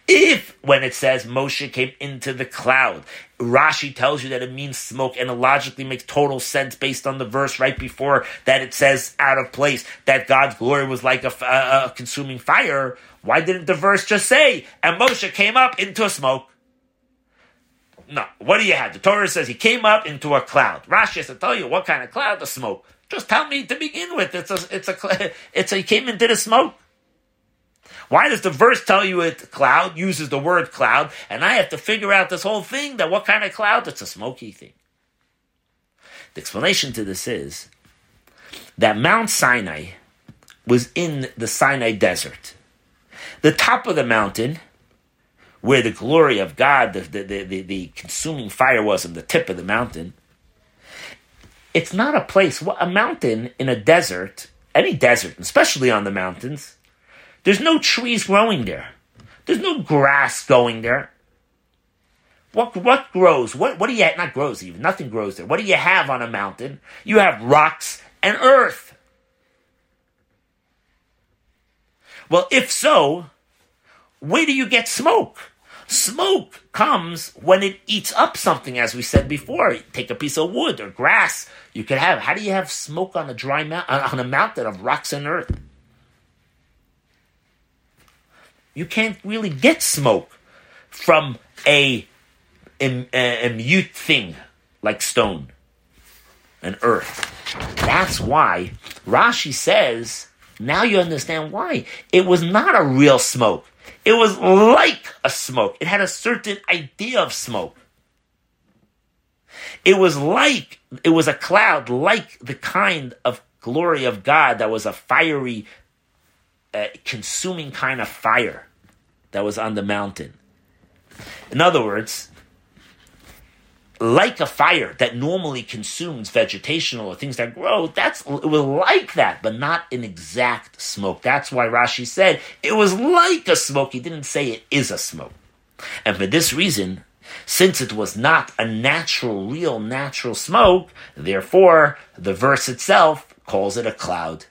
if, when it says Moshe came into the cloud, Rashi tells you that it means smoke and it logically makes total sense based on the verse right before that it says out of place that God's glory was like a, a, a consuming fire, why didn't the verse just say, and Moshe came up into a smoke? No, what do you have? The Torah says he came up into a cloud. Rashi has to tell you what kind of cloud, the smoke. Just tell me to begin with. It's a, it's a, it's a, he came into the smoke. Why does the verse tell you it cloud, uses the word cloud, and I have to figure out this whole thing that what kind of cloud? It's a smoky thing. The explanation to this is that Mount Sinai was in the Sinai desert. The top of the mountain, where the glory of God, the, the, the, the consuming fire was on the tip of the mountain, it's not a place, a mountain in a desert, any desert, especially on the mountains, there's no trees growing there. There's no grass going there. What what grows? What what do you have? Not grows even. Nothing grows there. What do you have on a mountain? You have rocks and earth. Well, if so, where do you get smoke? Smoke comes when it eats up something, as we said before. Take a piece of wood or grass. You could have. How do you have smoke on a dry mountain uh, on a mountain of rocks and earth? You can't really get smoke from a, a, a mute thing like stone and earth. That's why Rashi says, now you understand why. It was not a real smoke. It was like a smoke. It had a certain idea of smoke. It was like, it was a cloud like the kind of glory of God that was a fiery, uh, consuming kind of fire that was on the mountain. In other words, like a fire that normally consumes vegetational or things that grow, that's it was like that, but not an exact smoke. That's why Rashi said it was like a smoke. He didn't say it is a smoke. And for this reason, since it was not a natural, real natural smoke, therefore the verse itself calls it a cloud.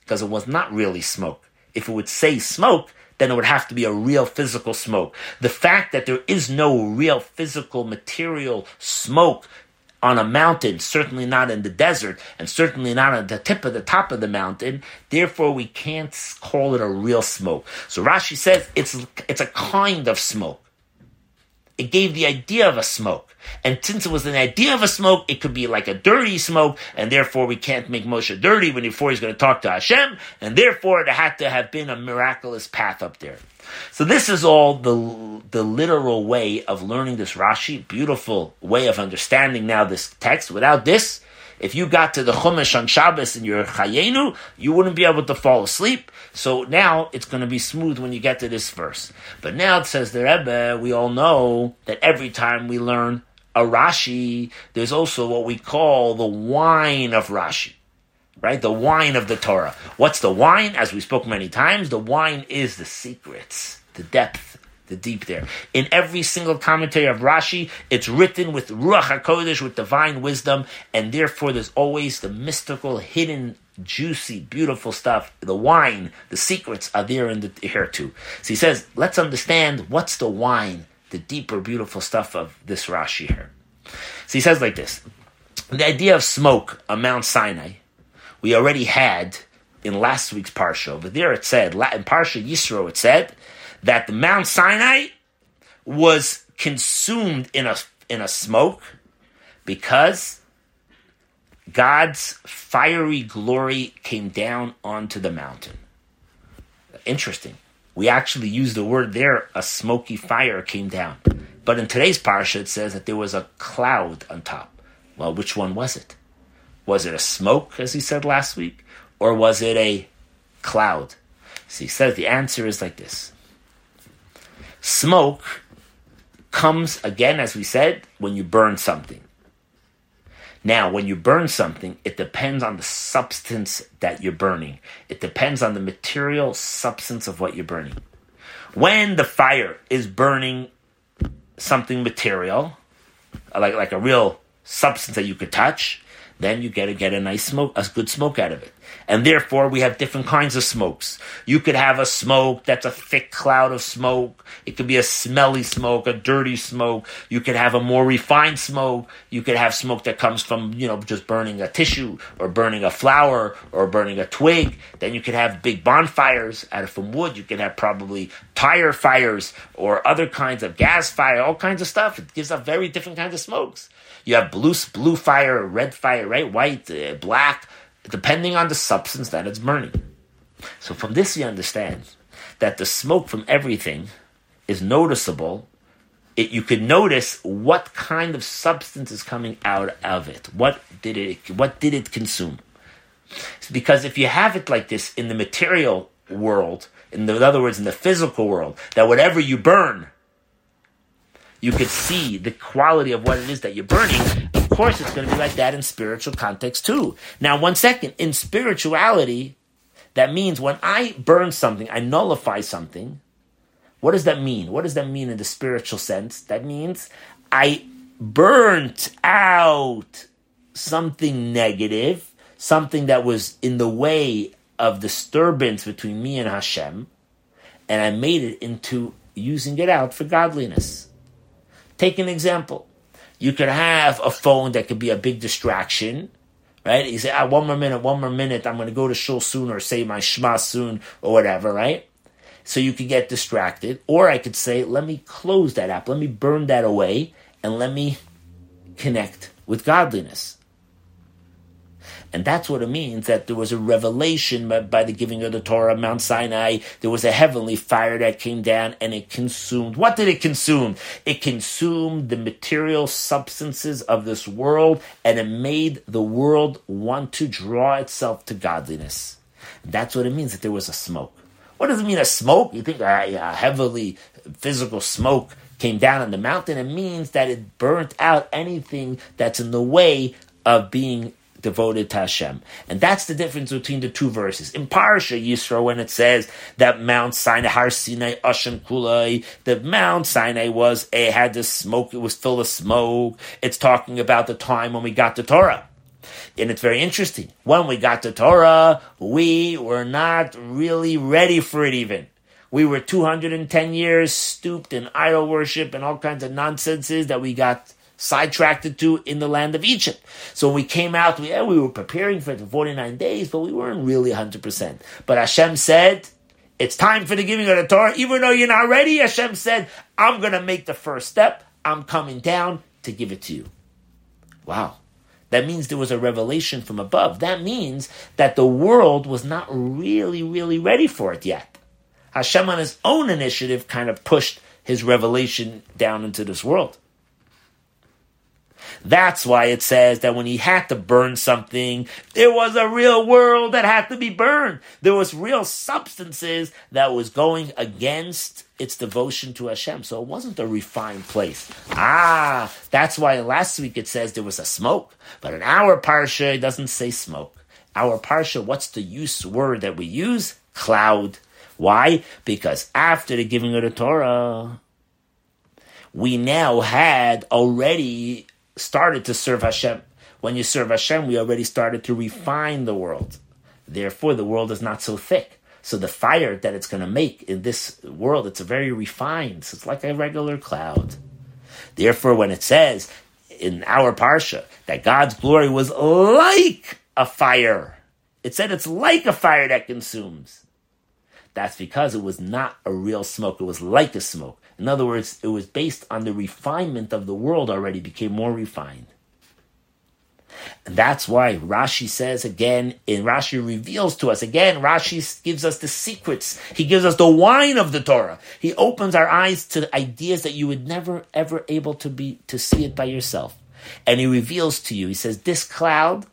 Because it was not really smoke. If it would say smoke, then it would have to be a real physical smoke. The fact that there is no real physical material smoke on a mountain, certainly not in the desert, and certainly not on the tip of the top of the mountain. Therefore, we can't call it a real smoke. So Rashi says it's it's a kind of smoke. It gave the idea of a smoke. And since it was an idea of a smoke, it could be like a dirty smoke, and therefore we can't make Moshe dirty when before he's going to talk to Hashem, and therefore it had to have been a miraculous path up there. So this is all the the literal way of learning this Rashi, beautiful way of understanding now this text. Without this, if you got to the Chumash on Shabbos in your Chayenu, you wouldn't be able to fall asleep. So now it's going to be smooth when you get to this verse. But now it says the Rebbe, we all know that every time we learn a Rashi, there's also what we call the wine of Rashi. Right? The wine of the Torah. What's the wine? As we spoke many times, the wine is the secrets, the depth, the deep there. In every single commentary of Rashi, it's written with Ruach HaKodesh, with divine wisdom, and therefore there's always the mystical, hidden, juicy, beautiful stuff. The wine, the secrets are there in the here too. So he says, let's understand what's the wine the deeper, beautiful stuff of this Rashi here. So he says like this the idea of smoke on Mount Sinai, we already had in last week's Parsha. But there it said, in Parsha Yisro, it said that the Mount Sinai was consumed in a, in a smoke because God's fiery glory came down onto the mountain. Interesting we actually use the word there, a smoky fire came down. But in today's parsha, it says that there was a cloud on top. Well, which one was it? Was it a smoke, as he said last week, or was it a cloud? So he says the answer is like this Smoke comes, again, as we said, when you burn something. Now, when you burn something, it depends on the substance that you're burning. It depends on the material substance of what you're burning. When the fire is burning something material, like, like a real substance that you could touch, then you get to get a nice smoke, a good smoke out of it. And therefore, we have different kinds of smokes. You could have a smoke that's a thick cloud of smoke. It could be a smelly smoke, a dirty smoke. You could have a more refined smoke. You could have smoke that comes from, you know, just burning a tissue or burning a flower or burning a twig. Then you could have big bonfires out of from wood. You could have probably tire fires or other kinds of gas fire, all kinds of stuff. It gives off very different kinds of smokes. You have blue, blue fire, red fire, right? White, uh, black, depending on the substance that it's burning. So from this, you understand that the smoke from everything is noticeable. It, you could notice what kind of substance is coming out of it. What did it? What did it consume? Because if you have it like this in the material world, in, the, in other words, in the physical world, that whatever you burn you could see the quality of what it is that you're burning Of course, it's going to be like that in spiritual context too. Now, one second. In spirituality, that means when I burn something, I nullify something. What does that mean? What does that mean in the spiritual sense? That means I burnt out something negative, something that was in the way of disturbance between me and Hashem, and I made it into using it out for godliness. Take an example. You could have a phone that could be a big distraction, right? You say, ah, one more minute, one more minute, I'm going to go to shul soon or say my shema soon or whatever, right? So you could get distracted. Or I could say, let me close that app, let me burn that away, and let me connect with godliness. And that's what it means that there was a revelation by, by, the giving of the Torah, Mount Sinai. There was a heavenly fire that came down and it consumed. What did it consume? It consumed the material substances of this world and it made the world want to draw itself to godliness. That's what it means that there was a smoke. What does it mean, a smoke? You think a, a heavily physical smoke came down on the mountain? It means that it burnt out anything that's in the way of being devoted to Hashem. And that's the difference between the two verses. In Parsha Yisro, when it says that Mount Sinai, Har Sinai, Ashan Kulo, the Mount Sinai was, it had this smoke, it was full of smoke. It's talking about the time when we got the Torah. And it's very interesting. When we got the Torah, we were not really ready for it even. We were 210 years stooped in idol worship and all kinds of nonsenses that we got sidetracked to in the land of Egypt. So when we came out, we, yeah, we were preparing for it for 49 days, but we weren't really 100%. But Hashem said, it's time for the giving of the Torah. Even though you're not ready, Hashem said, I'm going to make the first step. I'm coming down to give it to you. Wow. That means there was a revelation from above. That means that the world was not really, really ready for it yet. Hashem, on his own initiative, kind of pushed his revelation down into this world. That's why it says that when he had to burn something, there was a real world that had to be burned. There was real substances that was going against its devotion to Hashem. So it wasn't a refined place. Ah, that's why last week it says there was a smoke. But in our parsha, it doesn't say smoke. Our parsha, what's the use word that we use? Cloud. Why? Because after the giving of the Torah, we now had already started to serve Hashem. When you serve Hashem, we already started to refine the world. Therefore, the world is not so thick. So the fire that it's going to make in this world, it's very refined. So it's like a regular cloud. Therefore, when it says in our parsha that God's glory was like a fire, it said it's like a fire that consumes. That's because it was not a real smoke. It was like a smoke. In other words, it was based on the refinement of the world already, became more refined. And that's why Rashi says again, and Rashi reveals to us again, Rashi gives us the secrets. He gives us the wine of the Torah. He opens our eyes to ideas that you would never ever able to be to see it by yourself. And he reveals to you, he says, this cloud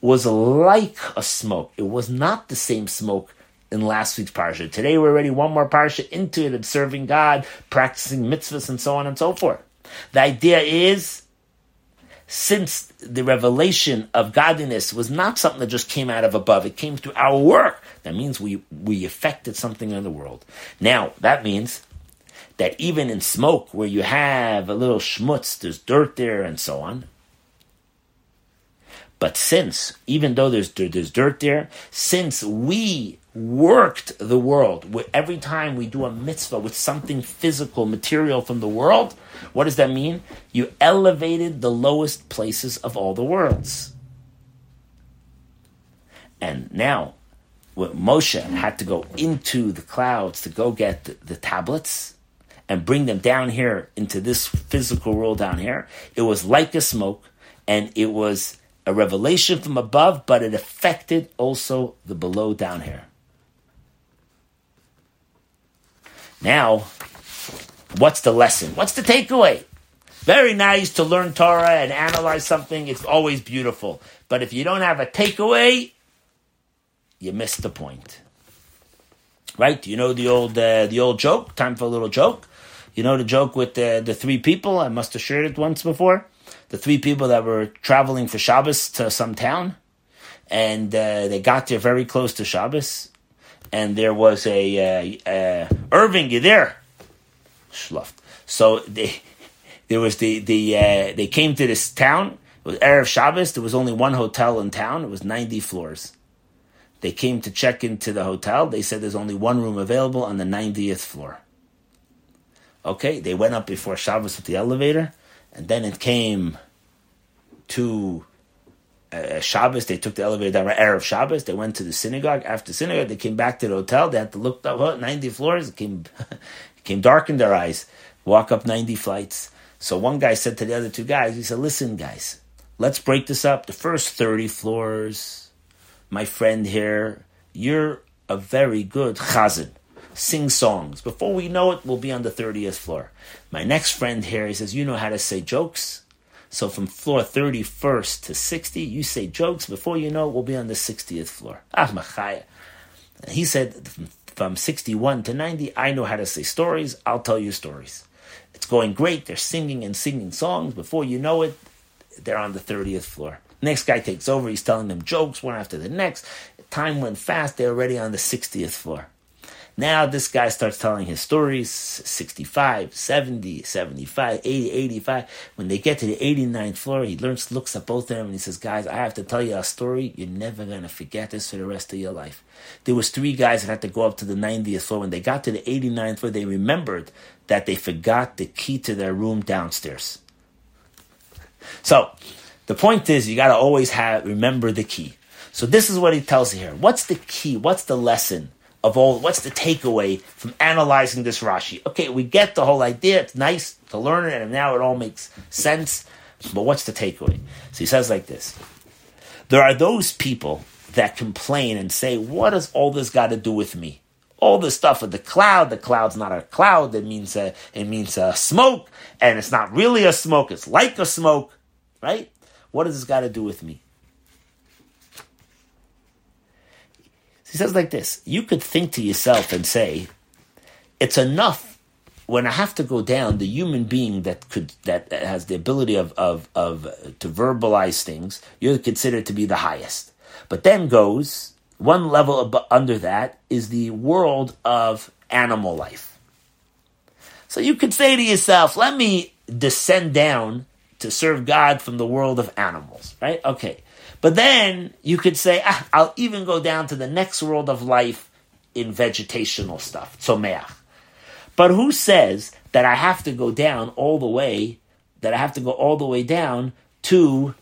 was like a smoke. It was not the same smoke in last week's parsha. Today we're already one more parsha into it, of serving God, practicing mitzvahs, and so on and so forth. The idea is, since the revelation of godliness was not something that just came out of above, it came through our work. That means we we affected something in the world. Now that means that even in smoke, where you have a little schmutz, there's dirt there, and so on. But since, even though there's there's dirt there, since we worked the world. Every time we do a mitzvah with something physical, material from the world, what does that mean? You elevated the lowest places of all the worlds. And now, Moshe had to go into the clouds to go get the, the tablets and bring them down here into this physical world down here. It was like a smoke, and it was a revelation from above, but it affected also the below down here. Now, what's the lesson? What's the takeaway? Very nice to learn Torah and analyze something. It's always beautiful. But if you don't have a takeaway, you missed the point. Right? You know the old uh, the old joke. Time for a little joke. You know the joke with the the three people. I must have shared it once before. the three people that were traveling for Shabbos to some town, and uh, they got there very close to Shabbos, and there was a uh, uh, Irving, you there? Schluft. So they, there was the the uh, they came to this town. It was erev Shabbos. There was only one hotel in town. It was ninety floors. They came to check into the hotel. They said there's only one room available on the 90th floor. Okay, they went up before Shabbos with the elevator, and then it came to uh, Shabbos. They took the elevator down right Erev Shabbos. They went to the synagogue. After synagogue, they came back to the hotel. They had to look up oh, 90 floors. It came, it came dark in their eyes. Walk up 90 flights. So one guy said to the other two guys, he said, listen, guys, let's break this up. The first 30 floors, my friend here, you're a very good chazan. Sing songs. Before we know it, we'll be on the 30th floor. My next friend here, he says, you know how to say jokes? So from floor 31st to 60, you say jokes. Before you know it, we'll be on the 60th floor. Ah, machaya. He said, from 61 to 90, I know how to say stories. I'll tell you stories. It's going great. They're singing and singing songs. Before you know it, they're on the 30th floor. Next guy takes over. He's telling them jokes one after the next. Time went fast. They're already on the 60th floor. Now this guy starts telling his stories 65, 70, 75, 80, 85. When they get to the 89th floor, he learns, looks at both of them and he says, Guys, I have to tell you a story. You're never going to forget this for the rest of your life. There was three guys that had to go up to the 90th floor. When they got to the 89th floor, they remembered that they forgot the key to their room downstairs. So the point is, you got to always have remember the key. So this is what he tells you here. What's the key? What's the lesson? Of all, what's the takeaway from analyzing this Rashi? Okay, we get the whole idea. It's nice to learn it, and now it all makes sense. But what's the takeaway? So he says like this: There are those people that complain and say, "What does all this got to do with me?" All this stuff with the cloud. The cloud's not a cloud. It means a, it means a smoke, and it's not really a smoke. It's like a smoke, right? What does this got to do with me? He says like this You could think to yourself and say, it's enough when I have to go down, the human being that could that has the ability of of of to verbalize things, you're considered to be the highest. But then goes one level ab- under that is the world of animal life. So you could say to yourself, let me descend down to serve God from the world of animals, right? Okay. But then you could say, ah, I'll even go down to the next world of life in vegetational stuff, tzomeach. But who says that I have to go down all the way, that I have to go all the way down to,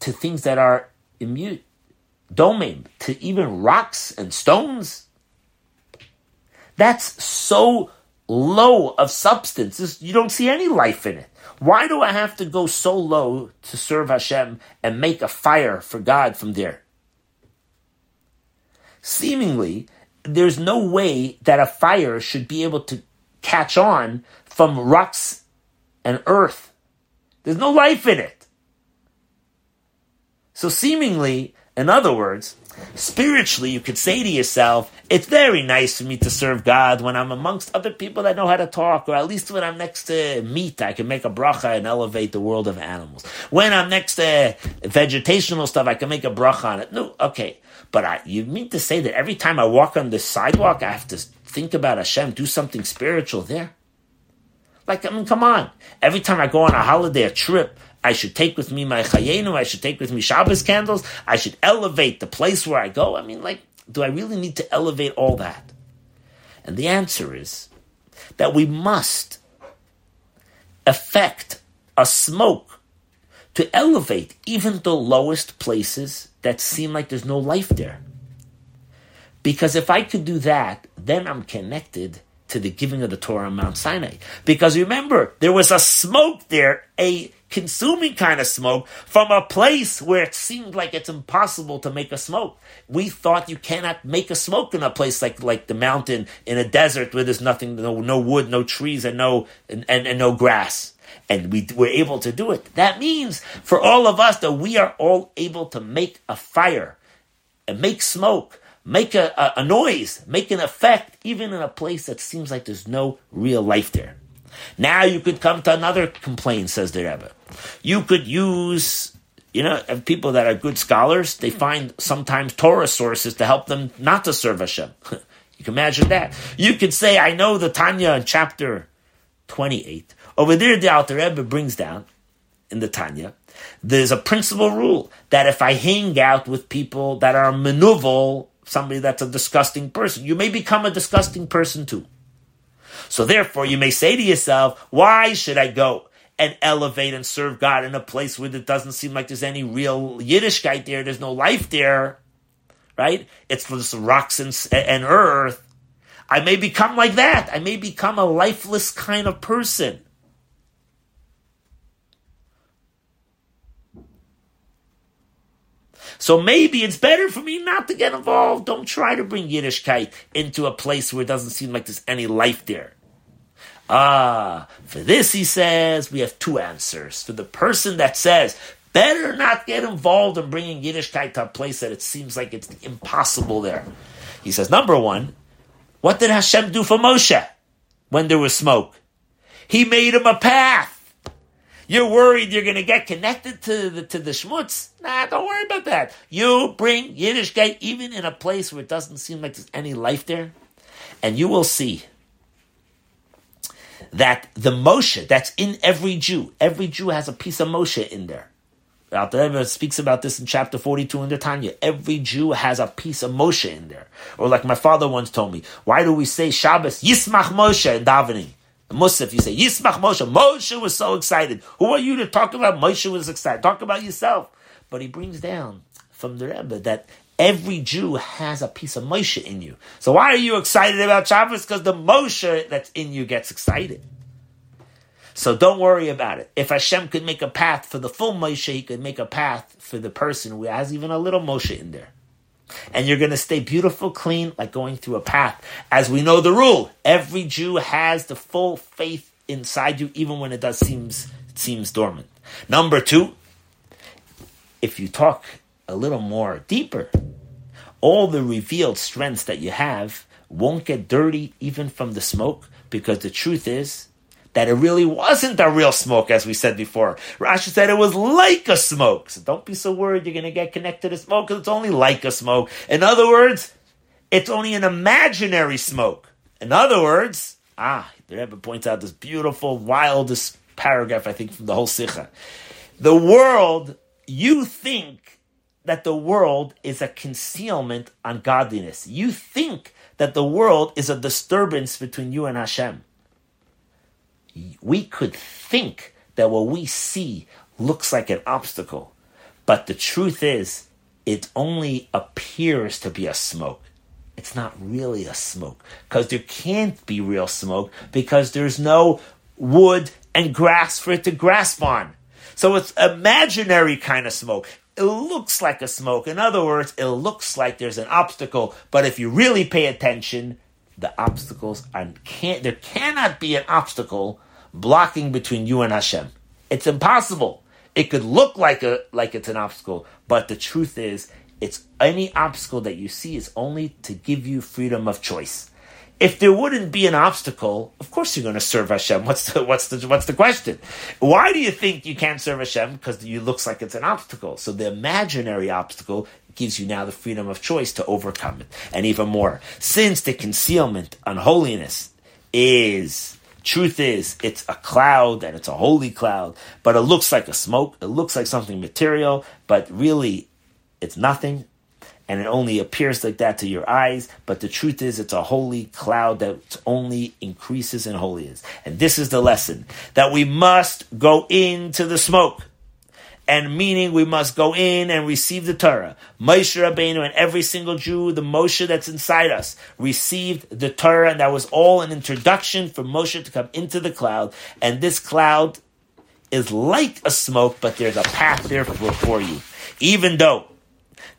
to things that are immune, domem, to even rocks and stones? That's so low of substance. You don't see any life in it. Why do I have to go so low to serve Hashem and make a fire for God from there? Seemingly, there's no way that a fire should be able to catch on from rocks and earth. There's no life in it. So, seemingly, in other words, spiritually, you could say to yourself, it's very nice for me to serve God when I'm amongst other people that know how to talk, or at least when I'm next to meat, I can make a bracha and elevate the world of animals. When I'm next to vegetational stuff, I can make a bracha on it. No, okay. But I, you mean to say that every time I walk on the sidewalk, I have to think about Hashem, do something spiritual there? Like, I mean, come on. Every time I go on a holiday, a trip, I should take with me my chayenu. I should take with me Shabbos candles. I should elevate the place where I go. I mean, like, do I really need to elevate all that? And the answer is that we must affect a smoke to elevate even the lowest places that seem like there's no life there. Because if I could do that, then I'm connected to the giving of the Torah on Mount Sinai. Because remember, there was a smoke there, a consuming kind of smoke from a place where it seemed like it's impossible to make a smoke. We thought you cannot make a smoke in a place like, like the mountain in a desert where there's nothing, no, no wood, no trees, and no, and, and, and no grass. And we were able to do it. That means for all of us that we are all able to make a fire and make smoke make a, a, a, noise, make an effect, even in a place that seems like there's no real life there. Now you could come to another complaint, says the Rebbe. You could use, you know, people that are good scholars, they find sometimes Torah sources to help them not to serve Hashem. you can imagine that. You could say, I know the Tanya in chapter 28. Over there, the Alter Rebbe brings down in the Tanya, there's a principal rule that if I hang out with people that are menuval, somebody that's a disgusting person, you may become a disgusting person too. So therefore, you may say to yourself, why should I go and elevate and serve God in a place where it doesn't seem like there's any real Yiddishkeit there, there's no life there, right? It's just rocks and, and earth. I may become like that. I may become a lifeless kind of person. So maybe it's better for me not to get involved. Don't try to bring Yiddishkeit into a place where it doesn't seem like there's any life there. Ah, for this, he says, we have two answers. For the person that says, better not get involved in bringing Yiddishkeit to a place that it seems like it's impossible there. He says, number one, what did Hashem do for Moshe when there was smoke? He made him a path. You're worried you're going to get connected to the, to the schmutz? Nah, don't worry about that. You bring Yiddishkeit even in a place where it doesn't seem like there's any life there, and you will see that the Moshe that's in every Jew, every Jew has a piece of Moshe in there. Alter Rebbe speaks about this in chapter 42 in the Tanya. Every Jew has a piece of Moshe in there. Or like my father once told me, why do we say Shabbos, Yismach Moshe in davening? Musaf, you say, Yismach Moshe. Moshe was so excited. Who are you to talk about Moshe was excited? Talk about yourself. But he brings down from the Rebbe that every Jew has a piece of Moshe in you. So why are you excited about Shabbos? Because the Moshe that's in you gets excited. So don't worry about it. If Hashem could make a path for the full Moshe, he could make a path for the person who has even a little Moshe in there and you're going to stay beautiful, clean, like going through a path. As we know the rule, every Jew has the full faith inside you, even when it does seems seems dormant. Number two, if you talk a little more deeper, all the revealed strengths that you have won't get dirty even from the smoke, because the truth is that it really wasn't a real smoke, as we said before. Rashi said it was like a smoke. So don't be so worried you're going to get connected to smoke because it's only like a smoke. In other words, it's only an imaginary smoke. In other words, ah, the Rebbe points out this beautiful, wildest paragraph, I think, from the whole Sikha. The world, you think that the world is a concealment on godliness. You think that the world is a disturbance between you and Hashem we could think that what we see looks like an obstacle, but the truth is, it only appears to be a smoke. It's not really a smoke because there can't be real smoke because there's no wood and grass for it to grasp on. So it's imaginary kind of smoke. It looks like a smoke. In other words, it looks like there's an obstacle, but if you really pay attention, the obstacles are can't there cannot be an obstacle blocking between you and Hashem. It's impossible. It could look like a like it's an obstacle, but the truth is, it's any obstacle that you see is only to give you freedom of choice. If there wouldn't be an obstacle, of course you're going to serve Hashem. What's the what's the what's the question? Why do you think you can't serve Hashem? Because it looks like it's an obstacle. So the imaginary obstacle gives you now the freedom of choice to overcome it, and even more, since the concealment on holiness is Truth is, it's a cloud and it's a holy cloud, but it looks like a smoke. It looks like something material, but really it's nothing. And it only appears like that to your eyes, but the truth is, it's a holy cloud that only increases in holiness. And this is the lesson that we must go into the smoke and meaning we must go in and receive the Torah. Moshe Rabbeinu and every single Jew, the Moshe that's inside us, received the Torah, and that was all an introduction for Moshe to come into the cloud. And this cloud is like a smoke, but there's a path there for, you. Even though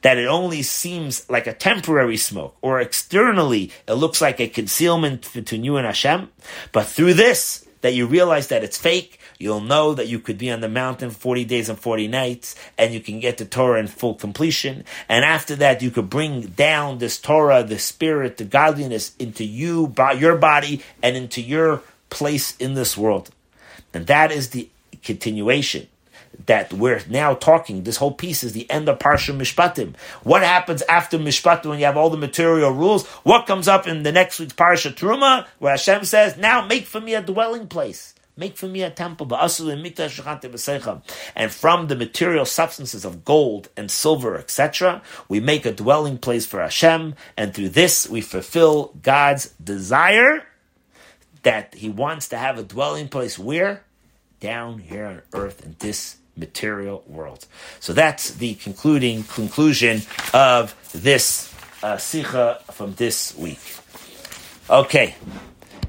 that it only seems like a temporary smoke, or externally it looks like a concealment between you and Hashem, but through this, that you realize that it's fake, you'll know that you could be on the mountain 40 days and 40 nights and you can get the Torah in full completion. And after that, you could bring down this Torah, the spirit, the godliness into you, your body and into your place in this world. And that is the continuation that we're now talking. This whole piece is the end of Parsha Mishpatim. What happens after Mishpatim when you have all the material rules? What comes up in the next week's Parsha Truma, where Hashem says, "Now make for me a dwelling place." Make for me a temple, and from the material substances of gold and silver, etc., we make a dwelling place for Hashem, and through this we fulfill God's desire that He wants to have a dwelling place where? Down here on earth in this material world. So that's the concluding conclusion of this uh, sikha from this week. Okay.